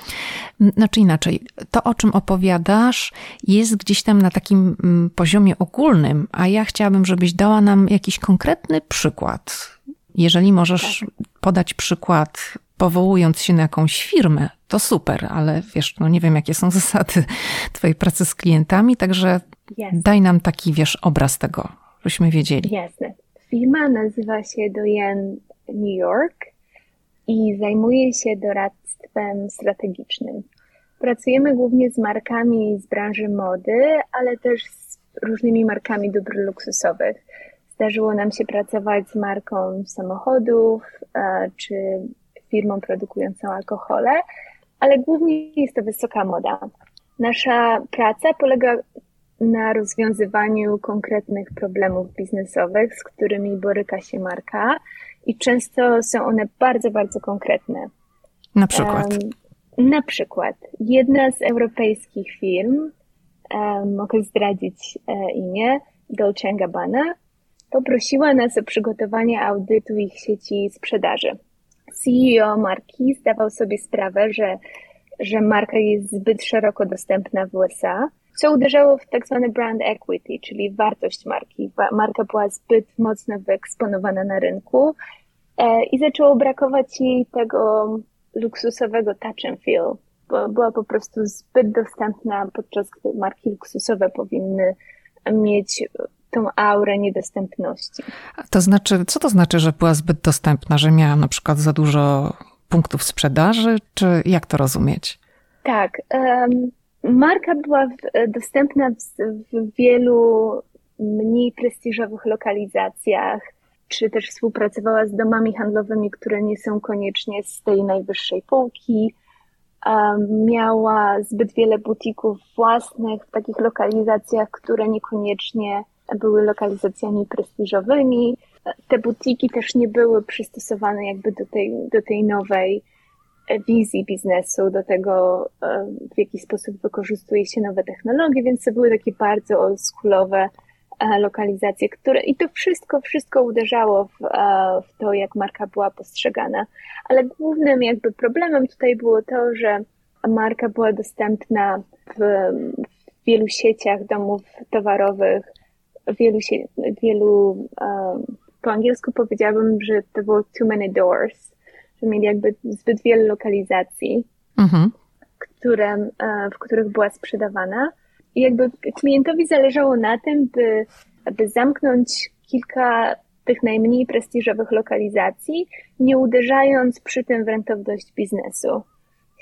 znaczy inaczej, to o czym opowiadasz jest gdzieś tam na takim poziomie ogólnym, a ja chciałabym, żebyś dała nam jakiś konkretny przykład. Jeżeli możesz tak. podać przykład, powołując się na jakąś firmę, to super, ale wiesz, no nie wiem, jakie są zasady Twojej pracy z klientami, także Jasne. daj nam taki, wiesz, obraz tego, żebyśmy wiedzieli. Jasne. Firma nazywa się Doyen New York i zajmuje się doradztwem strategicznym. Pracujemy głównie z markami z branży mody, ale też z różnymi markami dóbr luksusowych. Zdarzyło nam się pracować z marką samochodów e, czy firmą produkującą alkohole, ale głównie jest to wysoka moda. Nasza praca polega na rozwiązywaniu konkretnych problemów biznesowych, z którymi boryka się marka i często są one bardzo, bardzo konkretne. Na przykład? Um, na przykład jedna z europejskich firm, um, mogę zdradzić e, imię, Dolce Gabbana, poprosiła nas o przygotowanie audytu ich sieci sprzedaży. CEO marki zdawał sobie sprawę, że, że marka jest zbyt szeroko dostępna w USA, co uderzało w tak brand equity, czyli wartość marki. Marka była zbyt mocno wyeksponowana na rynku e, i zaczęło brakować jej tego luksusowego touch and feel, bo była po prostu zbyt dostępna, podczas gdy marki luksusowe powinny mieć tą aurę niedostępności. To znaczy, co to znaczy, że była zbyt dostępna, że miała na przykład za dużo punktów sprzedaży, czy jak to rozumieć? Tak. Um, marka była w, dostępna w, w wielu mniej prestiżowych lokalizacjach, czy też współpracowała z domami handlowymi, które nie są koniecznie z tej najwyższej półki. Miała zbyt wiele butików własnych w takich lokalizacjach, które niekoniecznie były lokalizacjami prestiżowymi. Te butiki też nie były przystosowane jakby do tej, do tej nowej wizji biznesu, do tego, w jaki sposób wykorzystuje się nowe technologie, więc to były takie bardzo oldschoolowe e, lokalizacje, które i to wszystko, wszystko uderzało w, e, w to, jak marka była postrzegana. Ale głównym jakby problemem tutaj było to, że marka była dostępna w, w wielu sieciach domów towarowych, wielu, wielu po angielsku powiedziałabym, że to było too many doors, że mieli jakby zbyt wiele lokalizacji, mhm. które, e, w których była sprzedawana. I jakby klientowi zależało na tym, by, by zamknąć kilka tych najmniej prestiżowych lokalizacji, nie uderzając przy tym w rentowność biznesu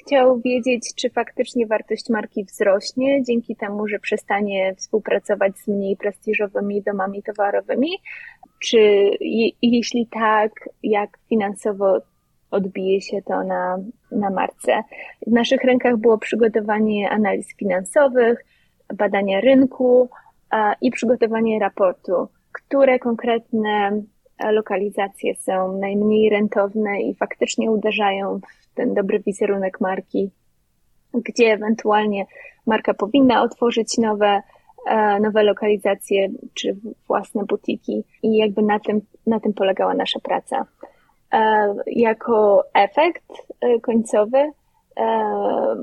chciał wiedzieć, czy faktycznie wartość marki wzrośnie dzięki temu, że przestanie współpracować z mniej prestiżowymi domami towarowymi, czy je, jeśli tak, jak finansowo odbije się to na, na marce. W naszych rękach było przygotowanie analiz finansowych, badania rynku a, i przygotowanie raportu, które konkretne lokalizacje są najmniej rentowne i faktycznie uderzają w ten dobry wizerunek marki, gdzie ewentualnie marka powinna otworzyć nowe, e, nowe lokalizacje czy własne butiki i jakby na tym, na tym polegała nasza praca. E, jako efekt e, końcowy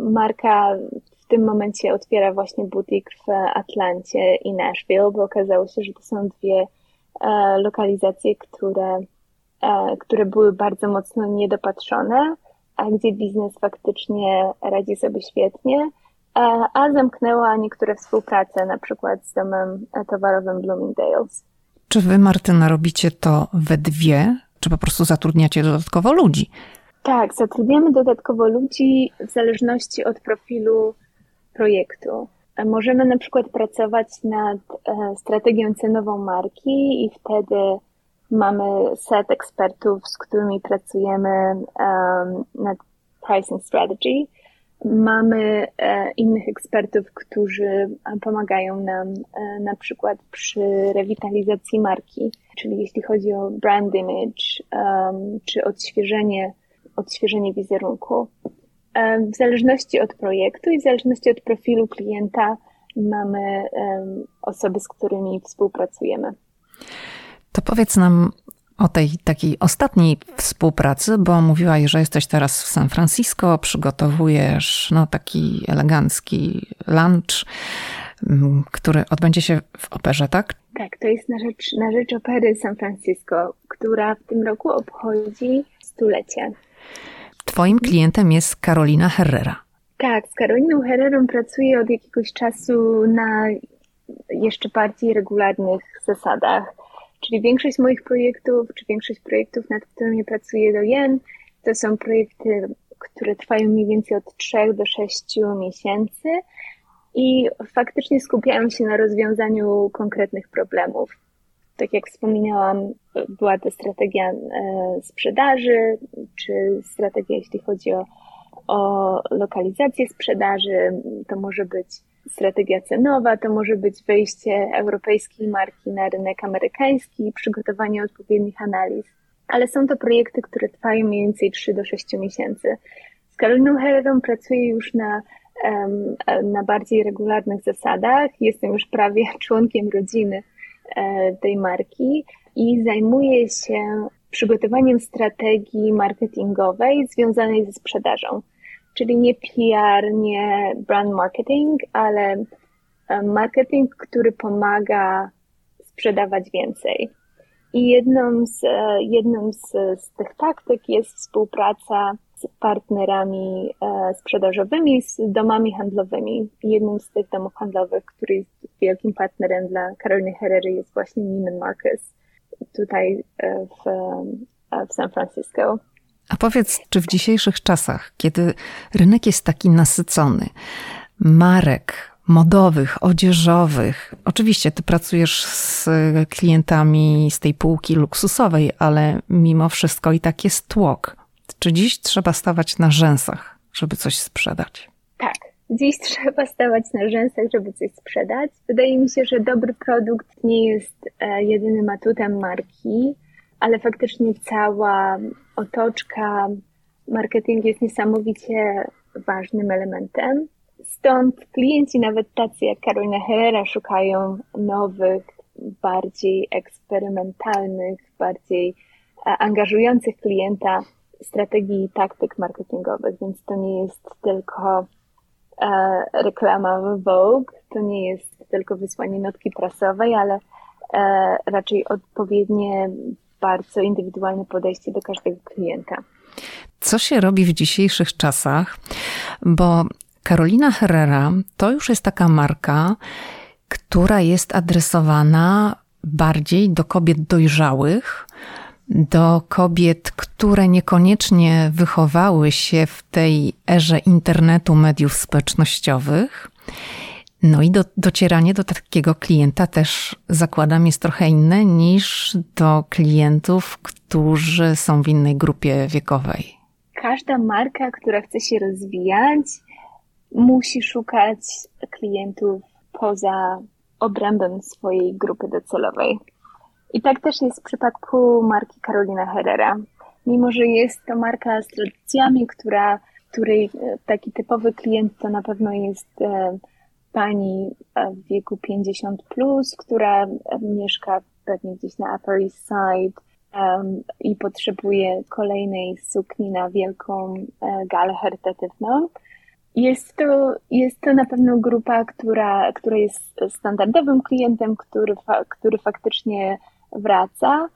marka w tym momencie otwiera właśnie butik w Atlancie i Nashville, bo okazało się, że to są dwie lokalizacje, które, które były bardzo mocno niedopatrzone a gdzie biznes faktycznie radzi sobie świetnie, a zamknęła niektóre współprace, na przykład z domem towarowym Bloomingdale's. Czy wy, Martyna, robicie to we dwie, czy po prostu zatrudniacie dodatkowo ludzi? Tak, zatrudniamy dodatkowo ludzi w zależności od profilu projektu. Możemy na przykład pracować nad e, strategią cenową marki i wtedy Mamy set ekspertów, z którymi pracujemy um, nad pricing strategy. Mamy e, innych ekspertów, którzy pomagają nam e, na przykład przy rewitalizacji marki, czyli jeśli chodzi o brand image czy odświeżenie, odświeżenie wizerunku. E, w zależności od projektu i w zależności od profilu klienta mamy osoby, z którymi współpracujemy. To powiedz nam o tej takiej ostatniej współpracy, bo mówiłaś, że jesteś teraz w San Francisco, przygotowujesz no, taki elegancki lunch, mm, który odbędzie się w operze, tak? Tak, to jest na rzecz, na rzecz opery San Francisco, która w tym roku obchodzi stulecie. Twoim klientem jest Karolina Herrera. Tak, z Karoliną Herrerą pracuję od jakiegoś czasu na jeszcze bardziej regularnych zasadach Czyli większość moich projektów, czy większość projektów, nad którymi pracuję do JEN, to są projekty, które trwają mniej więcej od 3 do 6 miesięcy i faktycznie skupiają się na rozwiązaniu konkretnych problemów. Tak jak wspominałam, była to strategia e, sprzedaży, czy strategia, jeśli chodzi o o lokalizację sprzedaży, to może być strategia cenowa, to może być wejście europejskiej marki na rynek amerykański, przygotowanie odpowiednich analiz. Ale są to projekty, które trwają mniej więcej 3 do 6 miesięcy. Z Karoliną Herrerą pracuję już na, na bardziej regularnych zasadach. Jestem już prawie członkiem rodziny e, tej marki i zajmuję się przygotowaniem strategii marketingowej związanej ze sprzedażą. Czyli nie PR, nie brand marketing, ale e, marketing, który pomaga sprzedawać więcej. I jedną z, e, jedną z, z tych taktyk jest współpraca z partnerami e, sprzedażowymi, z domami handlowymi. Jednym z tych domów handlowych, który jest wielkim partnerem dla Karoliny Herrery jest właśnie Neiman Marcus tutaj w, w San Francisco. A powiedz, czy w dzisiejszych czasach, kiedy rynek jest taki nasycony, marek modowych, odzieżowych. Oczywiście ty pracujesz z klientami z tej półki luksusowej, ale mimo wszystko i tak jest tłok. Czy dziś trzeba stawać na rzęsach, żeby coś sprzedać? Tak, dziś trzeba stawać na rzęsach, żeby coś sprzedać. Wydaje mi się, że dobry produkt nie jest e, jedynym atutem marki, ale faktycznie cała otoczka, marketing jest niesamowicie ważnym elementem. Stąd klienci, nawet tacy jak Carolina Herrera, szukają nowych, bardziej eksperymentalnych, bardziej e, angażujących klienta strategii i taktyk marketingowych, więc to nie jest tylko e, reklama w Vogue, to nie jest tylko wysłanie notki prasowej, ale e, raczej odpowiednie, bardzo indywidualne podejście do każdego klienta. Co się robi w dzisiejszych czasach? Bo Carolina Herrera to już jest taka marka, która jest adresowana bardziej do kobiet dojrzałych, do kobiet, które niekoniecznie wychowały się w tej erze internetu, mediów społecznościowych. No i do, docieranie do takiego klienta też zakładam jest trochę inne niż do klientów, którzy są w innej grupie wiekowej. Każda marka, która chce się rozwijać, musi szukać klientów poza obrębem swojej grupy docelowej. I tak też jest w przypadku marki Carolina Herrera. Mimo, że jest to marka z tradycjami, która, której e, taki typowy klient to na pewno jest e, pani e, w wieku 50 plus, która mieszka pewnie gdzieś na Upper East Side um, i potrzebuje kolejnej sukni na wielką galę charytatywną, jest to, jest to na pewno grupa, która, która jest standardowym klientem, który, fa, który faktycznie wraca,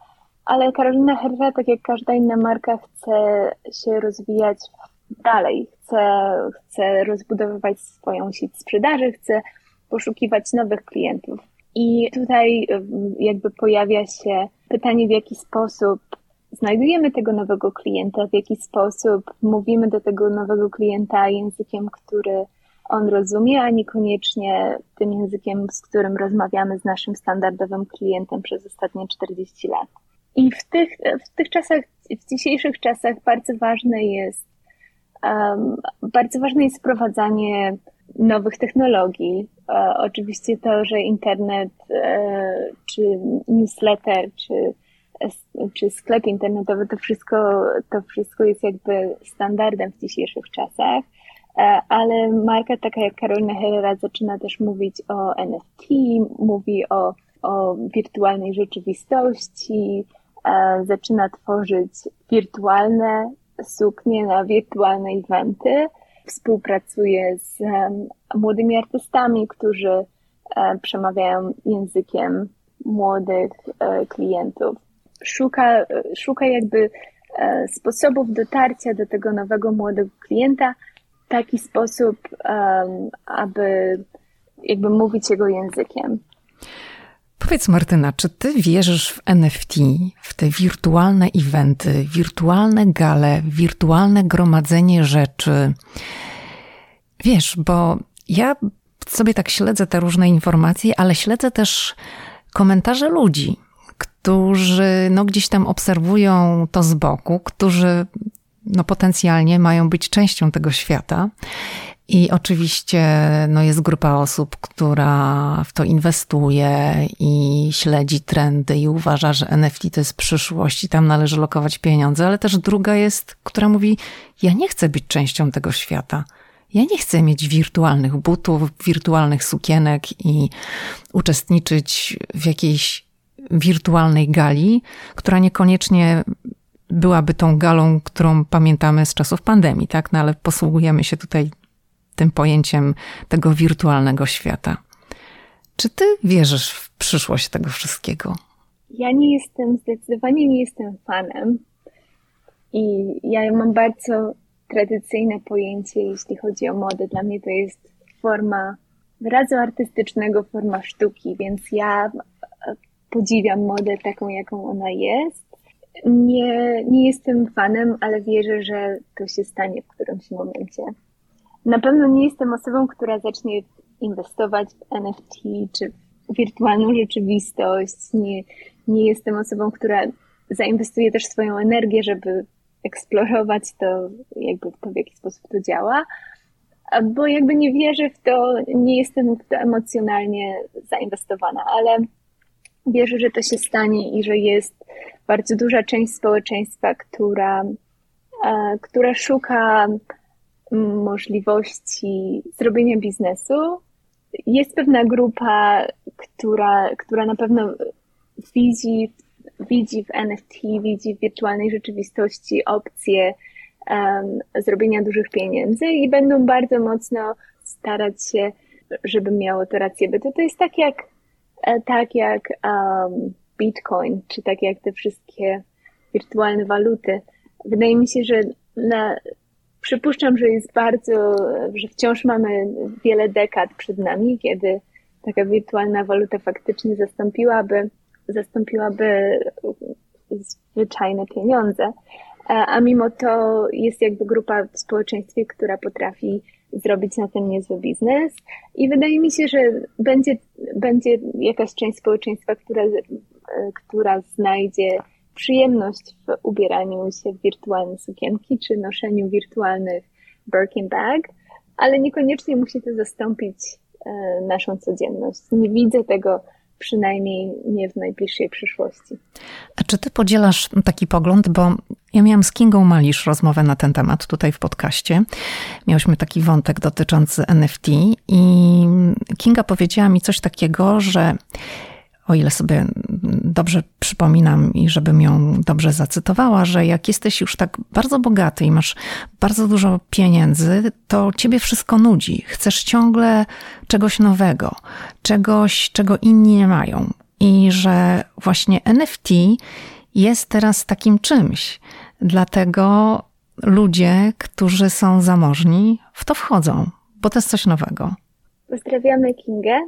ale Karolina Herrera, tak jak każda inna marka, chce się rozwijać dalej, chce, chce rozbudowywać swoją sieć sprzedaży, chce poszukiwać nowych klientów. I tutaj jakby pojawia się pytanie, w jaki sposób znajdujemy tego nowego klienta, w jaki sposób mówimy do tego nowego klienta językiem, który on rozumie, a niekoniecznie tym językiem, z którym rozmawiamy z naszym standardowym klientem przez ostatnie 40 lat. I w tych, w tych czasach, w dzisiejszych czasach bardzo ważne jest, bardzo ważne jest wprowadzanie nowych technologii. E, oczywiście to, że internet, e, czy newsletter, czy czy sklep internetowy, to wszystko, to wszystko jest jakby standardem w dzisiejszych czasach, e, ale marka taka jak Carolina Herrera zaczyna też mówić o NFT, mówi o, o wirtualnej rzeczywistości, zaczyna tworzyć wirtualne suknie na wirtualne eventy, współpracuje z młodymi artystami, którzy e, przemawiają językiem młodych klientów szuka, szuka jakby e, sposobów dotarcia do tego nowego młodego klienta w taki sposób, aby jakby mówić jego językiem. Powiedz Martyna, czy ty wierzysz w NFT, w te wirtualne eventy, wirtualne gale, wirtualne gromadzenie rzeczy? Wiesz, bo ja sobie tak śledzę te różne informacje, ale śledzę też komentarze ludzi którzy no, gdzieś tam obserwują to z boku, którzy no, potencjalnie mają być częścią tego świata. I oczywiście no, jest grupa osób, która w to inwestuje i śledzi trendy i uważa, że NFT to jest przyszłość i tam należy lokować pieniądze, ale też druga jest, która mówi: Ja nie chcę być częścią tego świata. Ja nie chcę mieć wirtualnych butów, wirtualnych sukienek i uczestniczyć w jakiejś wirtualnej gali, która niekoniecznie byłaby tą galą, którą pamiętamy z czasów pandemii, tak? No ale posługujemy się tutaj tym pojęciem tego wirtualnego świata. Czy ty wierzysz w przyszłość tego wszystkiego? Ja nie jestem, zdecydowanie nie jestem fanem. I ja mam bardzo tradycyjne pojęcie, jeśli chodzi o modę. Dla mnie to jest forma wyrazu artystycznego, forma sztuki, więc ja podziwiam modę taką, jaką ona jest. Nie, nie jestem fanem, ale wierzę, że to się stanie w którymś momencie. Na pewno nie jestem osobą, która zacznie inwestować w NFT czy w wirtualną rzeczywistość. Nie, nie jestem osobą, która zainwestuje też swoją energię, żeby eksplorować to, jakby to w jaki sposób to działa, bo jakby nie wierzę w to, nie jestem w to emocjonalnie zainwestowana, ale wierzę, że to się stanie i że jest bardzo duża część społeczeństwa, która, e, która szuka możliwości zrobienia biznesu. Jest pewna grupa, która, która na pewno widzi, widzi w NFT, widzi w wirtualnej rzeczywistości opcje um, zrobienia dużych pieniędzy i będą bardzo mocno starać się, żeby miało to rację bytu. To jest tak jak, e, tak jak um, Bitcoin, czy tak jak te wszystkie wirtualne waluty. Wydaje mi się, że na, Przypuszczam, że jest bardzo, że wciąż mamy wiele dekad przed nami, kiedy taka wirtualna waluta faktycznie zastąpiłaby, zastąpiłaby zwyczajne pieniądze. A mimo to jest jakby grupa w społeczeństwie, która potrafi zrobić na tym niezły biznes. I wydaje mi się, że będzie, będzie jakaś część społeczeństwa, która, która znajdzie przyjemność w ubieraniu się w wirtualne sukienki czy noszeniu wirtualnych Birkin bag, ale niekoniecznie musi to zastąpić e, naszą codzienność. Nie widzę tego przynajmniej nie w najbliższej przyszłości. A czy ty podzielasz taki pogląd, bo ja miałam z Kingą Malisz rozmowę na ten temat tutaj w podcaście. Miałyśmy taki wątek dotyczący NFT i Kinga powiedziała mi coś takiego, że o ile sobie dobrze przypominam i żebym ją dobrze zacytowała, że jak jesteś już tak bardzo bogaty i masz bardzo dużo pieniędzy, to ciebie wszystko nudzi. Chcesz ciągle czegoś nowego, czegoś, czego inni nie mają. I że właśnie NFT jest teraz takim czymś. Dlatego ludzie, którzy są zamożni, w to wchodzą, bo to jest coś nowego. Pozdrawiamy Kingę.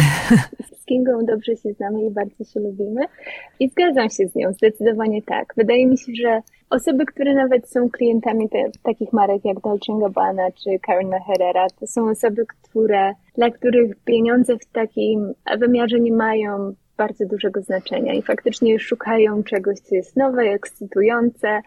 z Kingą dobrze się znamy i bardzo się lubimy. I zgadzam się z nią, zdecydowanie tak. Wydaje mi się, że osoby, które nawet są klientami te, takich marek jak Dolce Gabbana czy Karen Herrera, to są osoby, które, dla których pieniądze w takim wymiarze nie mają bardzo dużego znaczenia i faktycznie szukają czegoś, co jest nowe, ekscytujące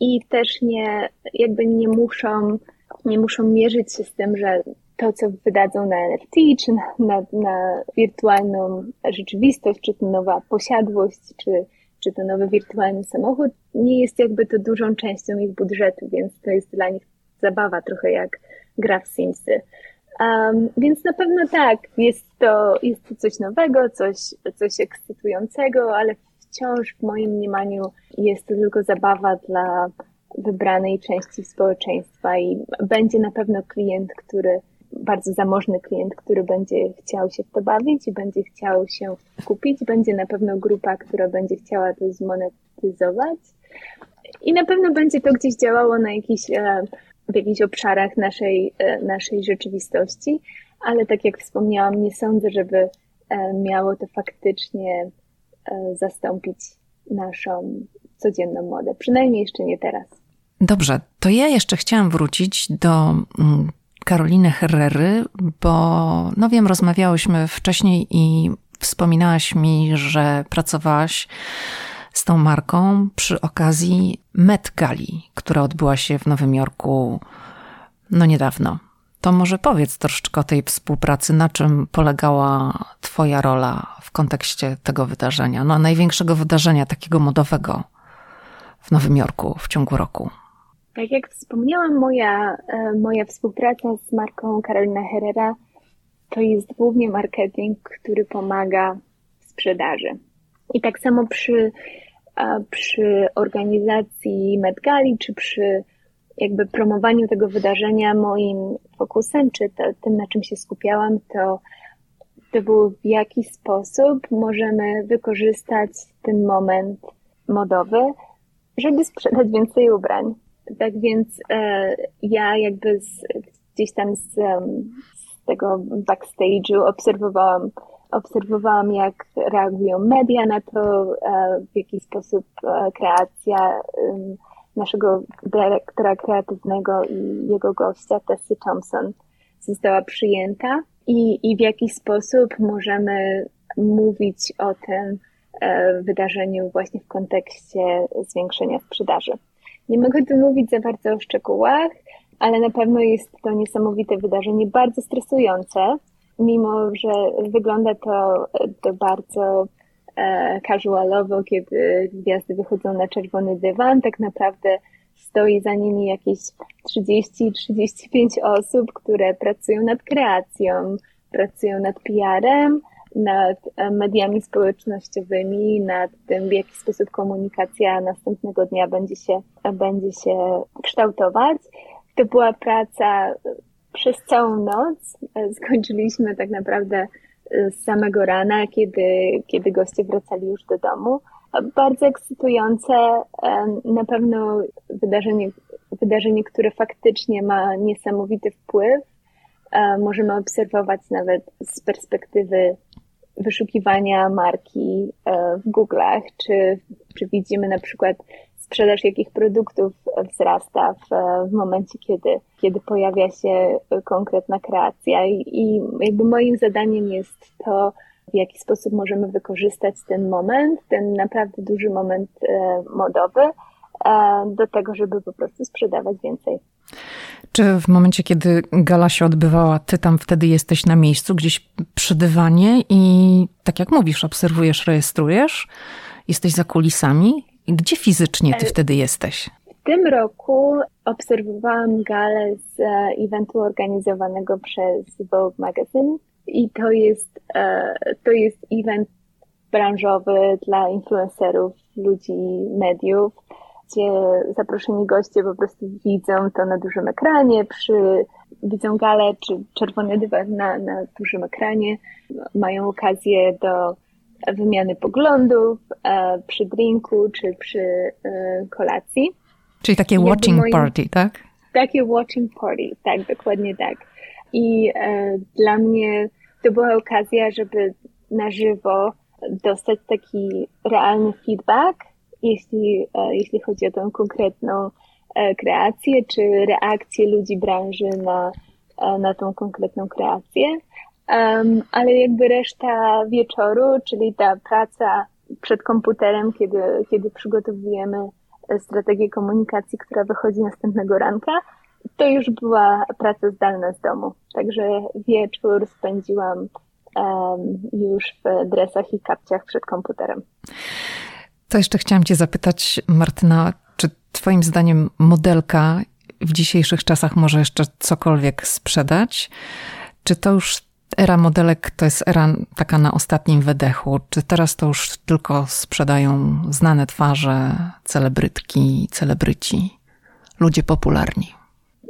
i też nie, jakby nie muszą, nie muszą mierzyć się z tym, że to, co wydadzą na NFT, czy na, na, na wirtualną rzeczywistość, czy to nowa posiadłość, czy, czy to nowy wirtualny samochód, nie jest jakby to dużą częścią ich budżetu, więc to jest dla nich zabawa trochę jak gra w Simsy. Um, więc na pewno tak, jest to, jest to coś nowego, coś, coś ekscytującego, ale wciąż w moim mniemaniu jest to tylko zabawa dla wybranej części społeczeństwa i będzie na pewno klient, który bardzo zamożny klient, który będzie chciał się w to bawić i będzie chciał się kupić. Będzie na pewno grupa, która będzie chciała to zmonetyzować. I na pewno będzie to gdzieś działało na jakiś, e, w jakichś obszarach naszej, e, naszej rzeczywistości, ale tak jak wspomniałam, nie sądzę, żeby e, miało to faktycznie zastąpić naszą codzienną modę. Przynajmniej jeszcze nie teraz. Dobrze, to ja jeszcze chciałam wrócić do Karoliny Herrery, bo no wiem, rozmawiałyśmy wcześniej i wspominałaś mi, że pracowałaś z tą marką przy okazji Met Gali, która odbyła się w Nowym Jorku no niedawno. To może powiedz troszeczkę o tej współpracy, na czym polegała Twoja rola w kontekście tego wydarzenia, no największego wydarzenia takiego modowego w Nowym Jorku w ciągu roku. Tak jak wspomniałam, moja, e, moja współpraca z marką Carolina Herrera to jest głównie marketing, który pomaga w sprzedaży. I tak samo przy, przy organizacji Medgali, czy przy jakby promowaniu tego wydarzenia, moim fokusem, czy to, tym, na czym się skupiałam, to, to było w jaki sposób możemy wykorzystać ten moment modowy, żeby sprzedać więcej ubrań. Tak więc e, ja jakby z, gdzieś tam z, z tego backstage'u obserwowałam, obserwowałam, jak reagują media na to, e, w jaki sposób e, kreacja naszego dyrektora kreatywnego i jego gościa, Tessie Thompson, została przyjęta i, i w jaki sposób możemy mówić o tym e, wydarzeniu właśnie w kontekście zwiększenia sprzedaży. Nie mogę tu mówić za bardzo o szczegółach, ale na pewno jest to niesamowite wydarzenie, bardzo stresujące, mimo że wygląda to, to bardzo e, casualowo, kiedy gwiazdy wychodzą na czerwony dywan, tak naprawdę stoi za nimi jakieś 30-35 osób, które pracują nad kreacją, pracują nad PR-em, nad e, mediami społecznościowymi, nad tym, w jaki sposób komunikacja następnego dnia będzie się, będzie się kształtować. To była praca przez całą noc. E, skończyliśmy tak naprawdę e, z samego rana, kiedy, kiedy goście wracali już do domu. Bardzo ekscytujące, na pewno wydarzenie, wydarzenie, które faktycznie ma niesamowity wpływ. Możemy obserwować nawet z perspektywy wyszukiwania marki e, w Google'ach, czy, czy widzimy na przykład sprzedaż jakich produktów wzrasta w, w momencie, kiedy, kiedy pojawia się konkretna kreacja. I, I jakby moim zadaniem jest to, w jaki sposób możemy wykorzystać ten moment, ten naprawdę duży moment e, modowy, e, do tego, żeby po prostu sprzedawać więcej. Czy w momencie, kiedy gala się odbywała, ty tam wtedy jesteś na miejscu, gdzieś przy dywanie i tak jak mówisz, obserwujesz, rejestrujesz, jesteś za kulisami? Gdzie fizycznie ty e, wtedy jesteś? W tym roku obserwowałam galę z e, eventu organizowanego przez Vogue Magazine i to jest, e, to jest event branżowy dla influencerów, ludzi, mediów gdzie zaproszeni goście po prostu widzą to na dużym ekranie, przy, widzą galę czy czerwony dywan na, na dużym ekranie, mają okazję do wymiany poglądów e, przy drinku czy przy e, kolacji. Czyli takie watching moim, party, tak? Takie watching party, tak, dokładnie tak. I e, dla mnie to była okazja, żeby na żywo dostać taki realny feedback jeśli, e, jeśli chodzi o tę konkretną e, kreację, czy reakcję ludzi branży na, e, na tą konkretną kreację. Um, ale jakby reszta wieczoru, czyli ta praca przed komputerem, kiedy, kiedy przygotowujemy strategię komunikacji, która wychodzi następnego ranka, to już była praca zdalna z domu. Także wieczór spędziłam um, już w dresach i kapciach przed komputerem. To jeszcze chciałam Cię zapytać, Martyna, czy Twoim zdaniem modelka w dzisiejszych czasach może jeszcze cokolwiek sprzedać? Czy to już era modelek to jest era taka na ostatnim wydechu? Czy teraz to już tylko sprzedają znane twarze, celebrytki, celebryci, ludzie popularni?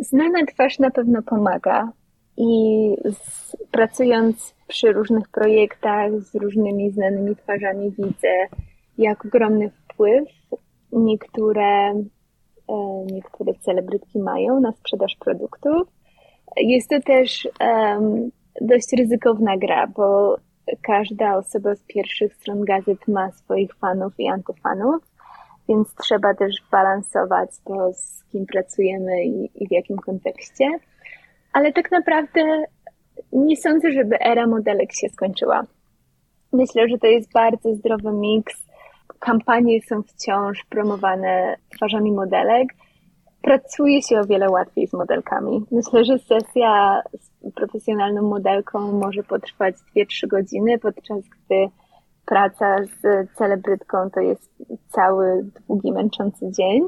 Znana twarz na pewno pomaga i z, pracując przy różnych projektach z różnymi znanymi twarzami widzę, jak ogromny wpływ niektóre, e, niektóre celebrytki mają na sprzedaż produktów. Jest to też um, dość ryzykowna gra, bo każda osoba z pierwszych stron gazet ma swoich fanów i antyfanów, więc trzeba też balansować to, z kim pracujemy i, i w jakim kontekście. Ale tak naprawdę nie sądzę, żeby era modelek się skończyła. Myślę, że to jest bardzo zdrowy miks kampanie są wciąż promowane twarzami modelek, pracuje się o wiele łatwiej z modelkami. Myślę, że sesja z profesjonalną modelką może potrwać 2-3 godziny, podczas gdy praca z celebrytką to jest cały długi, męczący dzień,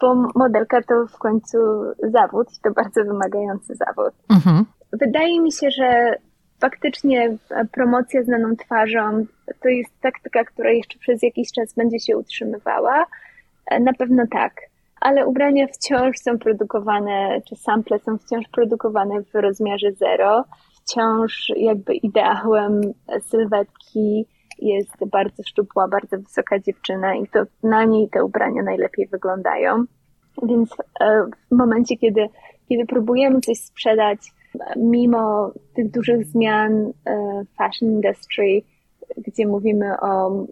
bo modelka to w końcu zawód i to bardzo wymagający zawód. Mhm. Wydaje mi się, że faktycznie promocja znaną twarzą to jest taktyka, która jeszcze przez jakiś czas będzie się utrzymywała. Na pewno tak, ale ubrania wciąż są produkowane, czy sample są wciąż produkowane w rozmiarze zero. Wciąż jakby ideałem sylwetki jest bardzo szczupła, bardzo wysoka dziewczyna i to na niej te ubrania najlepiej wyglądają. Więc e, w momencie, kiedy, kiedy próbujemy coś sprzedać, mimo tych dużych zmian e, fashion industry, gdzie mówimy o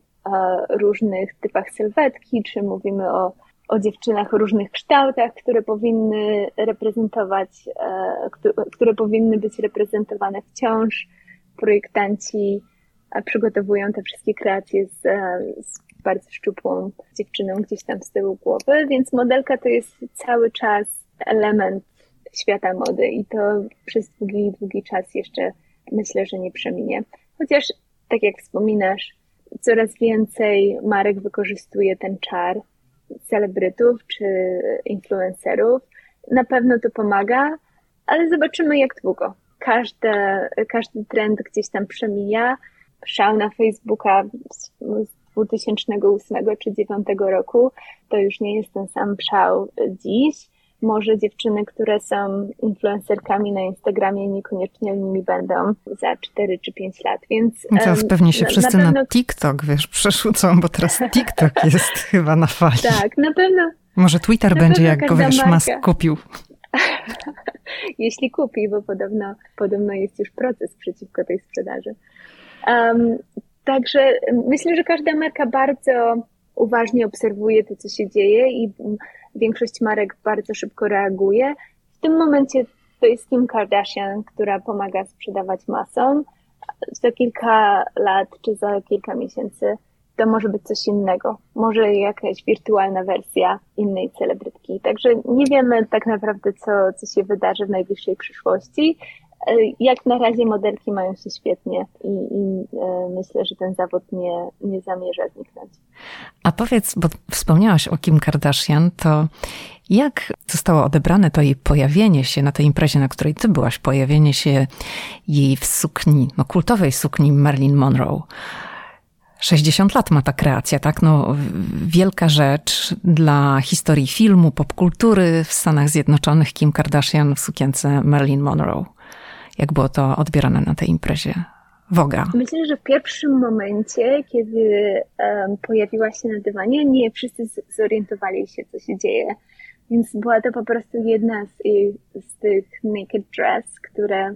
różnych typach sylwetki, czy mówimy o, o dziewczynach o różnych kształtach, które powinny reprezentować, e, które powinny być reprezentowane wciąż. Projektanci przygotowują te wszystkie kreacje z, z bardzo szczupłą dziewczyną gdzieś tam z tyłu głowy, więc modelka to jest cały czas element świata mody i to przez długi, długi czas jeszcze myślę, że nie przeminie. Chociaż, tak jak wspominasz, coraz więcej marek wykorzystuje ten czar celebrytów czy influencerów. Na pewno to pomaga, ale zobaczymy jak długo. Każdy, każdy trend gdzieś tam przemija. Szał na Facebooka z 2008 czy 2009 roku to już nie jest ten sam szał dziś może dziewczyny, które są influencerkami na Instagramie, niekoniecznie nimi będą za 4 czy 5 lat, więc... No teraz pewnie się wszyscy na, pewno... na TikTok, wiesz, przerzucą, bo teraz TikTok jest chyba na fali. Tak, na pewno. Może Twitter na będzie, jak go, wiesz, Musk kupił. Jeśli kupi, bo podobno, podobno jest już proces przeciwko tej sprzedaży. Um, także myślę, że każda marka bardzo uważnie obserwuje to, co się dzieje i większość marek bardzo szybko reaguje. W tym momencie to jest Kim Kardashian, która pomaga sprzedawać masą. Za kilka lat czy za kilka miesięcy to może być coś innego. Może jakaś wirtualna wersja innej celebrytki. Także nie wiemy tak naprawdę, co, co się wydarzy w najbliższej przyszłości. Jak na razie modelki mają się świetnie i, i e, myślę, że ten zawód nie, nie zamierza zniknąć. A powiedz, bo wspomniałaś o Kim Kardashian, to jak zostało odebrane to jej pojawienie się na tej imprezie, na której ty byłaś, pojawienie się jej w sukni, no kultowej sukni Marilyn Monroe? 60 lat ma ta kreacja, tak? No, wielka rzecz dla historii filmu, popkultury w Stanach Zjednoczonych. Kim Kardashian w sukience Marilyn Monroe. Jak było to odbierane na tej imprezie? Woga. Myślę, że w pierwszym momencie, kiedy um, pojawiła się na dywanie, nie wszyscy zorientowali się, co się dzieje. Więc była to po prostu jedna z, z tych naked dress, które,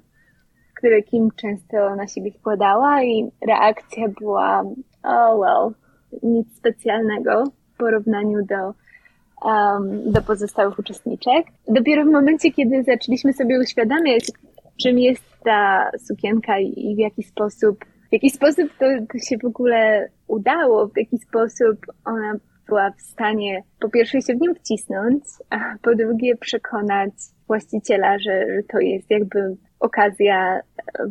które Kim często na siebie wkładała i reakcja była, oh well, nic specjalnego w porównaniu do, um, do pozostałych uczestniczek. Dopiero w momencie, kiedy zaczęliśmy sobie uświadamiać, czym jest ta sukienka i w jaki sposób, w jaki sposób to, to się w ogóle udało, w jaki sposób ona była w stanie po pierwsze się w nią wcisnąć, a po drugie przekonać właściciela, że, że to jest jakby okazja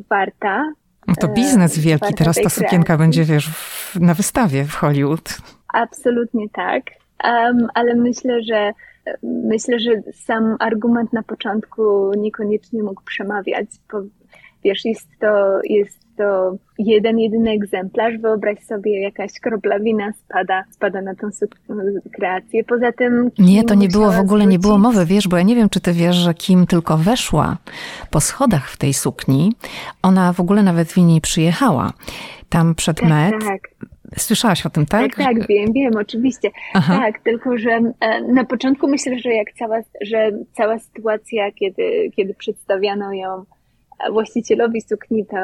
warta. No to biznes e, wielki. Teraz ta sukienka będzie, wiesz, na wystawie w Hollywood. Absolutnie tak. Um, ale myślę, że myślę, że sam argument na początku niekoniecznie mógł przemawiać, bo wiesz, jest to, jest to jeden, jedyny egzemplarz. Wyobraź sobie, jakaś kropla wina spada, spada na tą kreację. Poza tym. Nie, to nie było w ogóle, nie było mowy, wiesz, bo ja nie wiem, czy ty wiesz, że Kim tylko weszła po schodach w tej sukni, ona w ogóle nawet w niej przyjechała. Tam przed tak, Met tak. Słyszałaś o tym, tak? Tak, tak, wiem, wiem, oczywiście. Aha. Tak, tylko że e, na początku myślę, że jak cała, że cała sytuacja, kiedy, kiedy przedstawiano ją właścicielowi sukni, to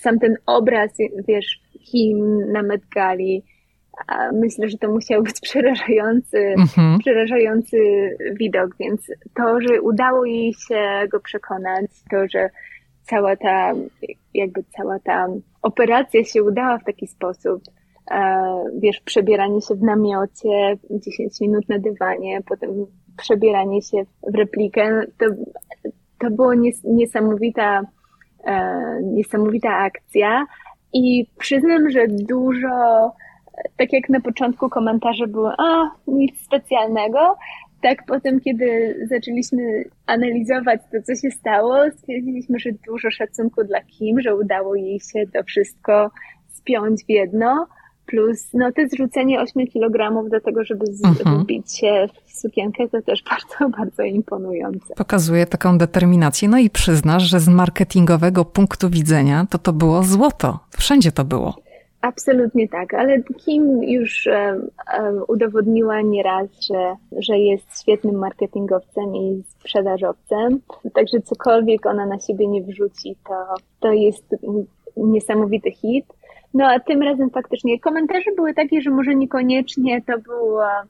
sam ten obraz, wiesz, Kim na Met Gali, myślę, że to musiał być przerażający, mhm. przerażający widok, więc to, że udało jej się go przekonać, to, że cała ta, jakby cała ta operacja się udała w taki sposób, wiesz, przebieranie się w namiocie, 10 minut na dywanie, potem przebieranie się w replikę. To, to nies niesamowita, niesamowita akcja i przyznam, że dużo, tak jak na początku komentarze były, a nic specjalnego, tak potem, kiedy zaczęliśmy analizować to, co się stało, stwierdziliśmy, że dużo szacunku dla Kim, że udało jej się to wszystko spiąć w jedno. Plus, no, to zrzucenie 8 kg do tego, żeby mhm. zbić się w sukienkę, to też bardzo, bardzo imponujące. Pokazuje taką determinację. No i przyznasz, że z marketingowego punktu widzenia to to było złoto. Wszędzie to było. Absolutnie tak, ale Kim już um, udowodniła nieraz, że, że jest świetnym marketingowcem i sprzedażowcem. Także cokolwiek ona na siebie nie wrzuci, to, to jest niesamowity hit. No a tym razem faktycznie komentarze były takie, że może niekoniecznie to była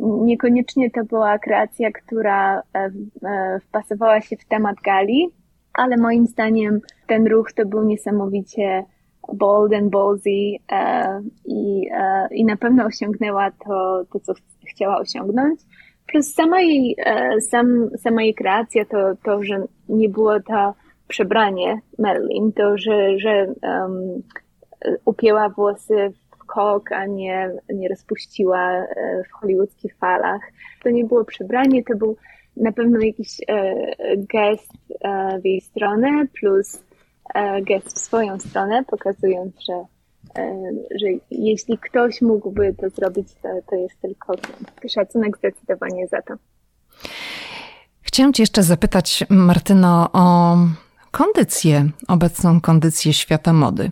niekoniecznie to była kreacja, która e, wpasowała się w temat gali, ale moim zdaniem ten ruch to był niesamowicie bold and ballsy e, i, i na pewno osiągnęła to, to co ch chciała osiągnąć. Plus sama jej, sam, sama jej kreacja, to, to, że nie było to przebranie Marilyn, to, że, że um, upięła włosy w kok, a nie, nie rozpuściła e, w hollywoodzkich falach. To nie było przebranie, to był na pewno jakiś e, gest e, w jej stronę, plus gest w swoją stronę, pokazując, że, że jeśli ktoś mógłby to zrobić, to, to jest tylko szacunek zdecydowanie za to. Chciałam Cię jeszcze zapytać, Martyno, o kondycję, obecną kondycję świata mody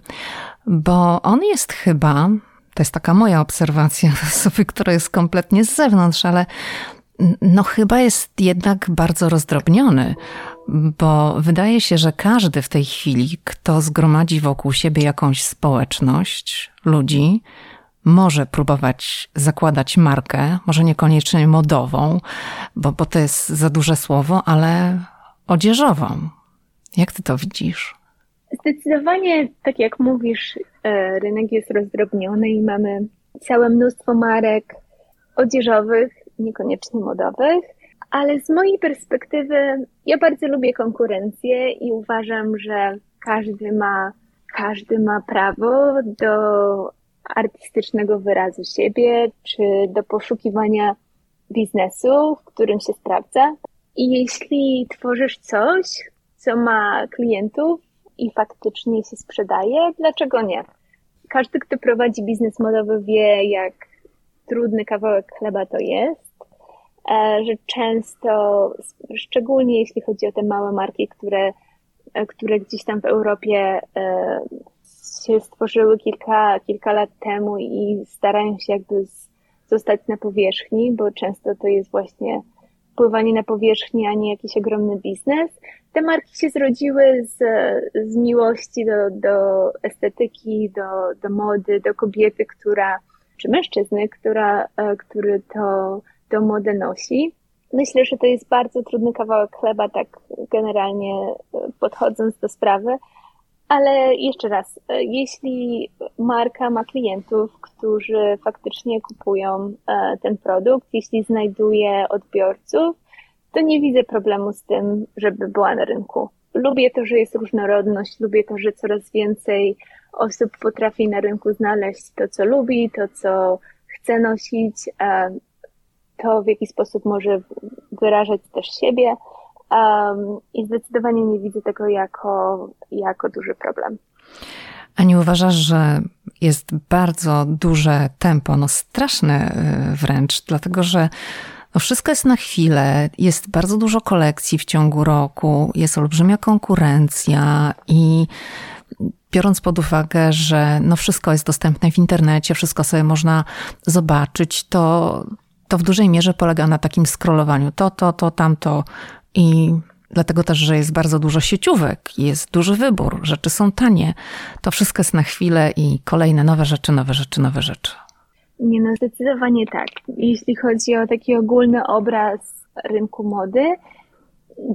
bo on jest chyba, to jest taka moja obserwacja osoby, która jest kompletnie z zewnątrz, ale no chyba jest jednak bardzo rozdrobniony, bo wydaje się, że każdy w tej chwili, kto zgromadzi wokół siebie jakąś społeczność ludzi, może próbować zakładać markę, może niekoniecznie modową, bo, bo to jest za duże słowo, ale odzieżową. Jak ty to widzisz? Zdecydowanie, tak jak mówisz, e, rynek jest rozdrobniony i mamy całe mnóstwo marek odzieżowych, niekoniecznie modowych, ale z mojej perspektywy ja bardzo lubię konkurencję i uważam, że każdy ma, każdy ma prawo do artystycznego wyrazu siebie, czy do poszukiwania biznesu, w którym się sprawdza. I jeśli tworzysz coś, co ma klientów, i faktycznie się sprzedaje, dlaczego nie? Każdy, kto prowadzi biznes modowy wie, jak trudny kawałek chleba to jest, że często, szczególnie jeśli chodzi o te małe marki, które, e, które gdzieś tam w Europie e, się stworzyły kilka, kilka lat temu i starają się jakby zostać na powierzchni, bo często to jest właśnie wpływanie na powierzchnię, a nie jakiś ogromny biznes. Te marki się zrodziły z, z miłości do, do estetyki, do, do mody, do kobiety, która, czy mężczyzny, która, e, który to, to modę nosi. Myślę, że to jest bardzo trudny kawałek chleba, tak generalnie e, podchodząc do sprawy, ale jeszcze raz, e, jeśli marka ma klientów, którzy faktycznie kupują e, ten produkt, jeśli znajduje odbiorców, to nie widzę problemu z tym, żeby była na rynku. Lubię to, że jest różnorodność, lubię to, że coraz więcej osób potrafi na rynku znaleźć to, co lubi, to, co chce nosić, to w jaki sposób może wyrażać też siebie. Um, I zdecydowanie nie widzę tego jako, jako duży problem. A nie uważasz, że jest bardzo duże tempo, no straszne y, wręcz, dlatego że no wszystko jest na chwilę, jest bardzo dużo kolekcji w ciągu roku, jest olbrzymia konkurencja i biorąc pod uwagę, że no wszystko jest dostępne w internecie, wszystko sobie można zobaczyć, to, to w dużej mierze polega na takim scrollowaniu. To, to, to, tamto, i dlatego też, że jest bardzo dużo sieciówek, jest duży wybór, rzeczy są tanie. To wszystko jest na chwilę i kolejne nowe rzeczy, nowe rzeczy, nowe rzeczy. Nie no, zdecydowanie tak. Jeśli chodzi o taki ogólny obraz rynku mody,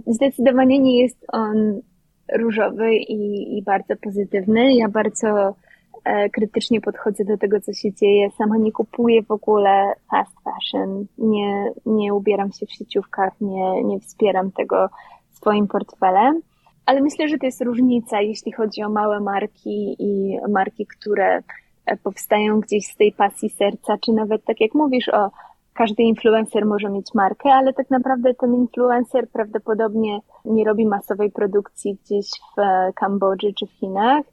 zdecydowanie nie jest on różowy i, i bardzo pozytywny. Ja bardzo krytycznie podchodzę do tego, co się dzieje. Sama nie kupuję w ogóle fast fashion, nie, nie ubieram się w sieciówkach, nie, nie wspieram tego swoim portfelem. Ale myślę, że to jest różnica, jeśli chodzi o małe marki i marki, które e, powstają gdzieś z tej pasji serca, czy nawet tak jak mówisz o każdy influencer może mieć markę, ale tak naprawdę ten influencer prawdopodobnie nie robi masowej produkcji gdzieś w e, Kambodży czy w Chinach,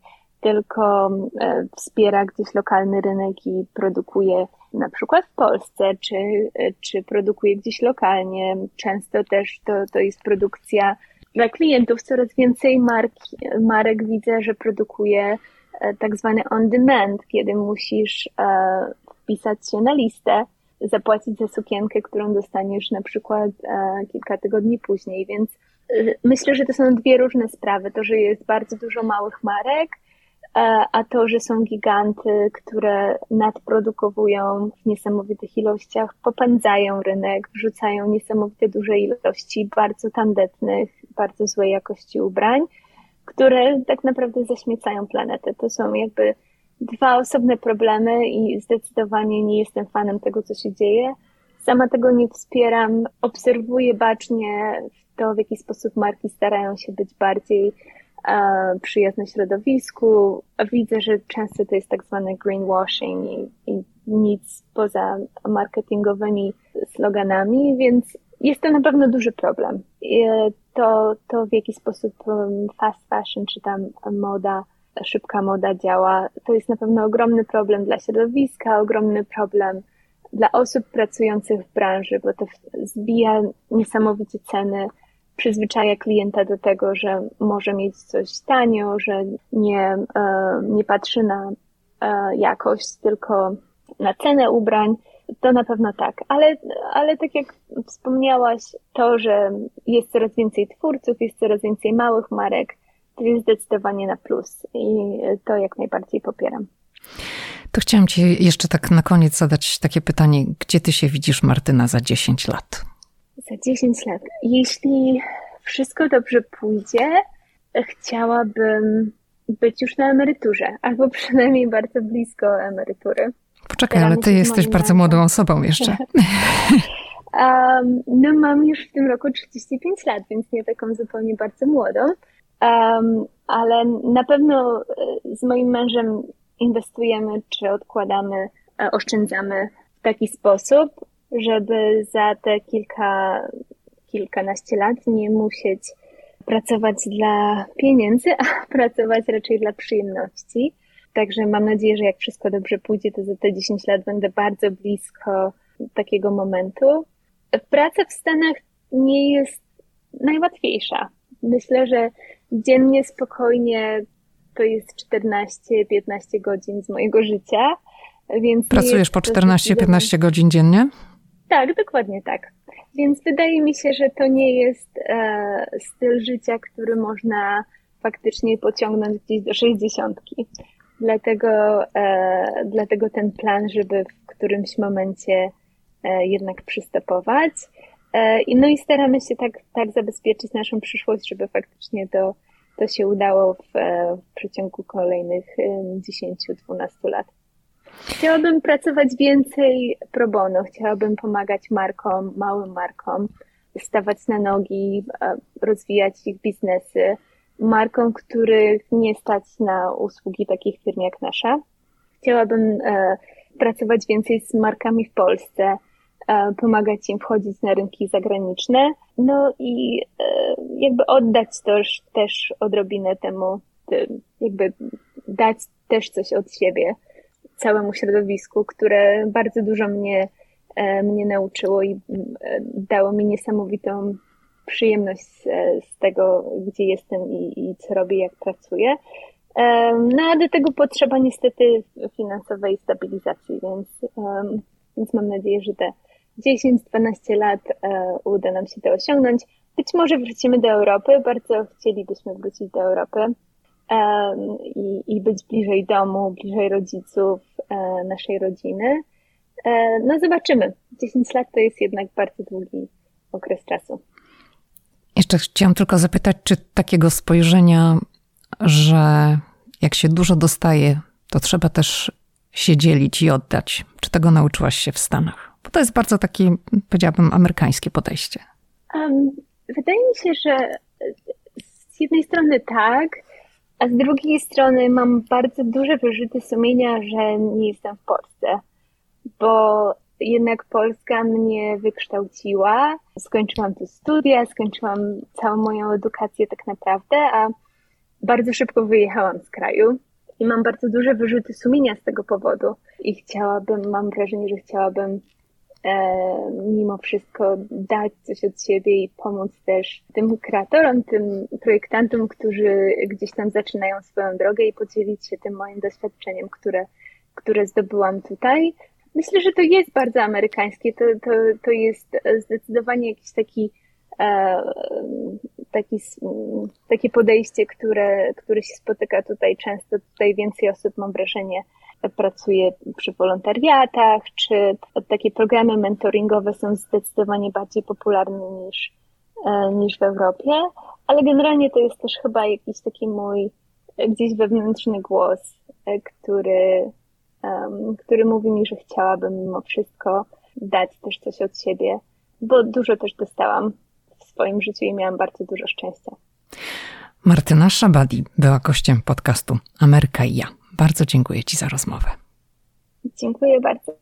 tylko e, wspiera gdzieś lokalny rynek i produkuje na przykład w Polsce, czy, e, czy produkuje gdzieś lokalnie. Często też to, to jest produkcja dla klientów. Coraz więcej mark, marek widzę, że produkuje tak zwany on demand, kiedy musisz wpisać się na listę zapłacić za sukienkę, którą dostaniesz na przykład e, kilka tygodni później. Więc e, myślę, że to są dwie różne sprawy. To, że jest bardzo dużo małych marek, e, a to, że są giganty, które nadprodukowują w niesamowitych ilościach, popędzają rynek, wrzucają niesamowite duże ilości bardzo tandetnych, bardzo złej jakości ubrań, które tak naprawdę zaśmiecają planetę. To są jakby dwa osobne problemy i zdecydowanie nie jestem fanem tego, co się dzieje. Sama tego nie wspieram. Obserwuję bacznie to, w jaki sposób marki starają się być bardziej e, przyjazne środowisku. Widzę, że często to jest tak zwany greenwashing i, i nic poza marketingowymi sloganami, więc jest to na pewno duży problem. To, to w jaki sposób fast fashion czy tam moda szybka moda działa. To jest na pewno ogromny problem dla środowiska, ogromny problem dla osób pracujących w branży, bo to zbija niesamowicie ceny, przyzwyczaja klienta do tego, że może mieć coś tanio, że nie, e, nie patrzy na e, jakość, tylko na cenę ubrań. To na pewno tak, ale, ale tak jak wspomniałaś, to, że jest coraz więcej twórców, jest coraz więcej małych marek, to jest zdecydowanie na plus i to jak najbardziej popieram. To chciałam Ci jeszcze tak na koniec zadać takie pytanie. Gdzie Ty się widzisz, Martyna, za 10 lat? Za 10 lat. Jeśli wszystko dobrze pójdzie, chciałabym być już na emeryturze, albo przynajmniej bardzo blisko emerytury. Poczekaj, ale Ty jesteś bardzo młodą osobą jeszcze. um, no mam już w tym roku 35 lat, więc nie taką zupełnie bardzo młodą. Um, ale na pewno e, z moim mężem inwestujemy czy odkładamy, e, oszczędzamy w taki sposób, żeby za te kilka, kilkanaście lat nie musieć pracować dla pieniędzy, a pracować raczej dla przyjemności. Także mam nadzieję, że jak wszystko dobrze pójdzie, to za te 10 lat będę bardzo blisko takiego momentu. Praca w Stanach nie jest najłatwiejsza. Myślę, że dziennie spokojnie to jest 14-15 godzin z mojego życia. Więc Pracujesz po 14-15 godzin dziennie? Tak, dokładnie tak. Więc wydaje mi się, że to nie jest e, styl życia, który można faktycznie pociągnąć gdzieś do 60. Dlatego, e, dlatego ten plan, żeby w którymś momencie e, jednak przystopować. E, no i staramy się tak, tak zabezpieczyć naszą przyszłość, żeby faktycznie to, to się udało w, e, w przeciągu kolejnych 10-12 lat. Chciałabym pracować więcej pro bono, chciałabym pomagać markom, małym markom, stawać na nogi, e, rozwijać ich biznesy, markom, których nie stać na usługi takich firm jak nasza. Chciałabym pracować więcej z markami w Polsce, E, pomagać im wchodzić na rynki zagraniczne, no i e, jakby oddać też, też odrobinę temu, jakby dać też coś od siebie całemu środowisku, które bardzo dużo mnie, e, mnie nauczyło i dało mi niesamowitą przyjemność z, z tego, gdzie jestem i, i co robię, jak pracuję. No do tego potrzeba niestety finansowej stabilizacji, więc, więc mam nadzieję, że te 10-12 lat e, uda nam się to osiągnąć. Być może wrócimy do Europy, bardzo chcielibyśmy wrócić do Europy i, i być bliżej domu, bliżej rodziców, e, naszej rodziny. E, no zobaczymy. 10 lat to jest jednak bardzo długi okres czasu. Jeszcze chciałam tylko zapytać, czy takiego spojrzenia, że jak się dużo dostaje, to trzeba też się dzielić i oddać. Czy tego nauczyłaś się w Stanach? Bo to jest bardzo takie, powiedziałabym, amerykańskie podejście. Um, wydaje mi się, że z jednej strony tak, a z drugiej strony mam bardzo duże wyrzuty sumienia, że nie jestem w Polsce, bo jednak Polska mnie wykształciła. Skończyłam tu studia, skończyłam całą moją edukację tak naprawdę, a bardzo szybko wyjechałam z kraju i mam bardzo duże wyrzuty sumienia z tego powodu. I chciałabym, mam wrażenie, że chciałabym mimo wszystko dać coś od siebie i pomóc też tym kreatorom, tym projektantom, którzy gdzieś tam zaczynają swoją drogę i podzielić się tym moim doświadczeniem, które, które zdobyłam tutaj. Myślę, że to jest bardzo amerykańskie. To, to, to jest zdecydowanie jakiś taki, e, taki, takie podejście, które, które się spotyka tutaj często. Tutaj więcej osób, mam wrażenie, pracuje przy wolontariatach, czy takie programy mentoringowe są zdecydowanie bardziej popularne niż, e, niż w Europie, ale generalnie to jest też chyba jakiś taki mój gdzieś wewnętrzny głos, e, który, um, który mówi mi, że chciałabym mimo wszystko dać też coś od siebie, bo dużo też dostałam w swoim życiu i miałam bardzo dużo szczęścia. Martyna Szabadi była gościem podcastu Ameryka i ja. Bardzo dziękuję Ci za rozmowę. Dziękuję bardzo.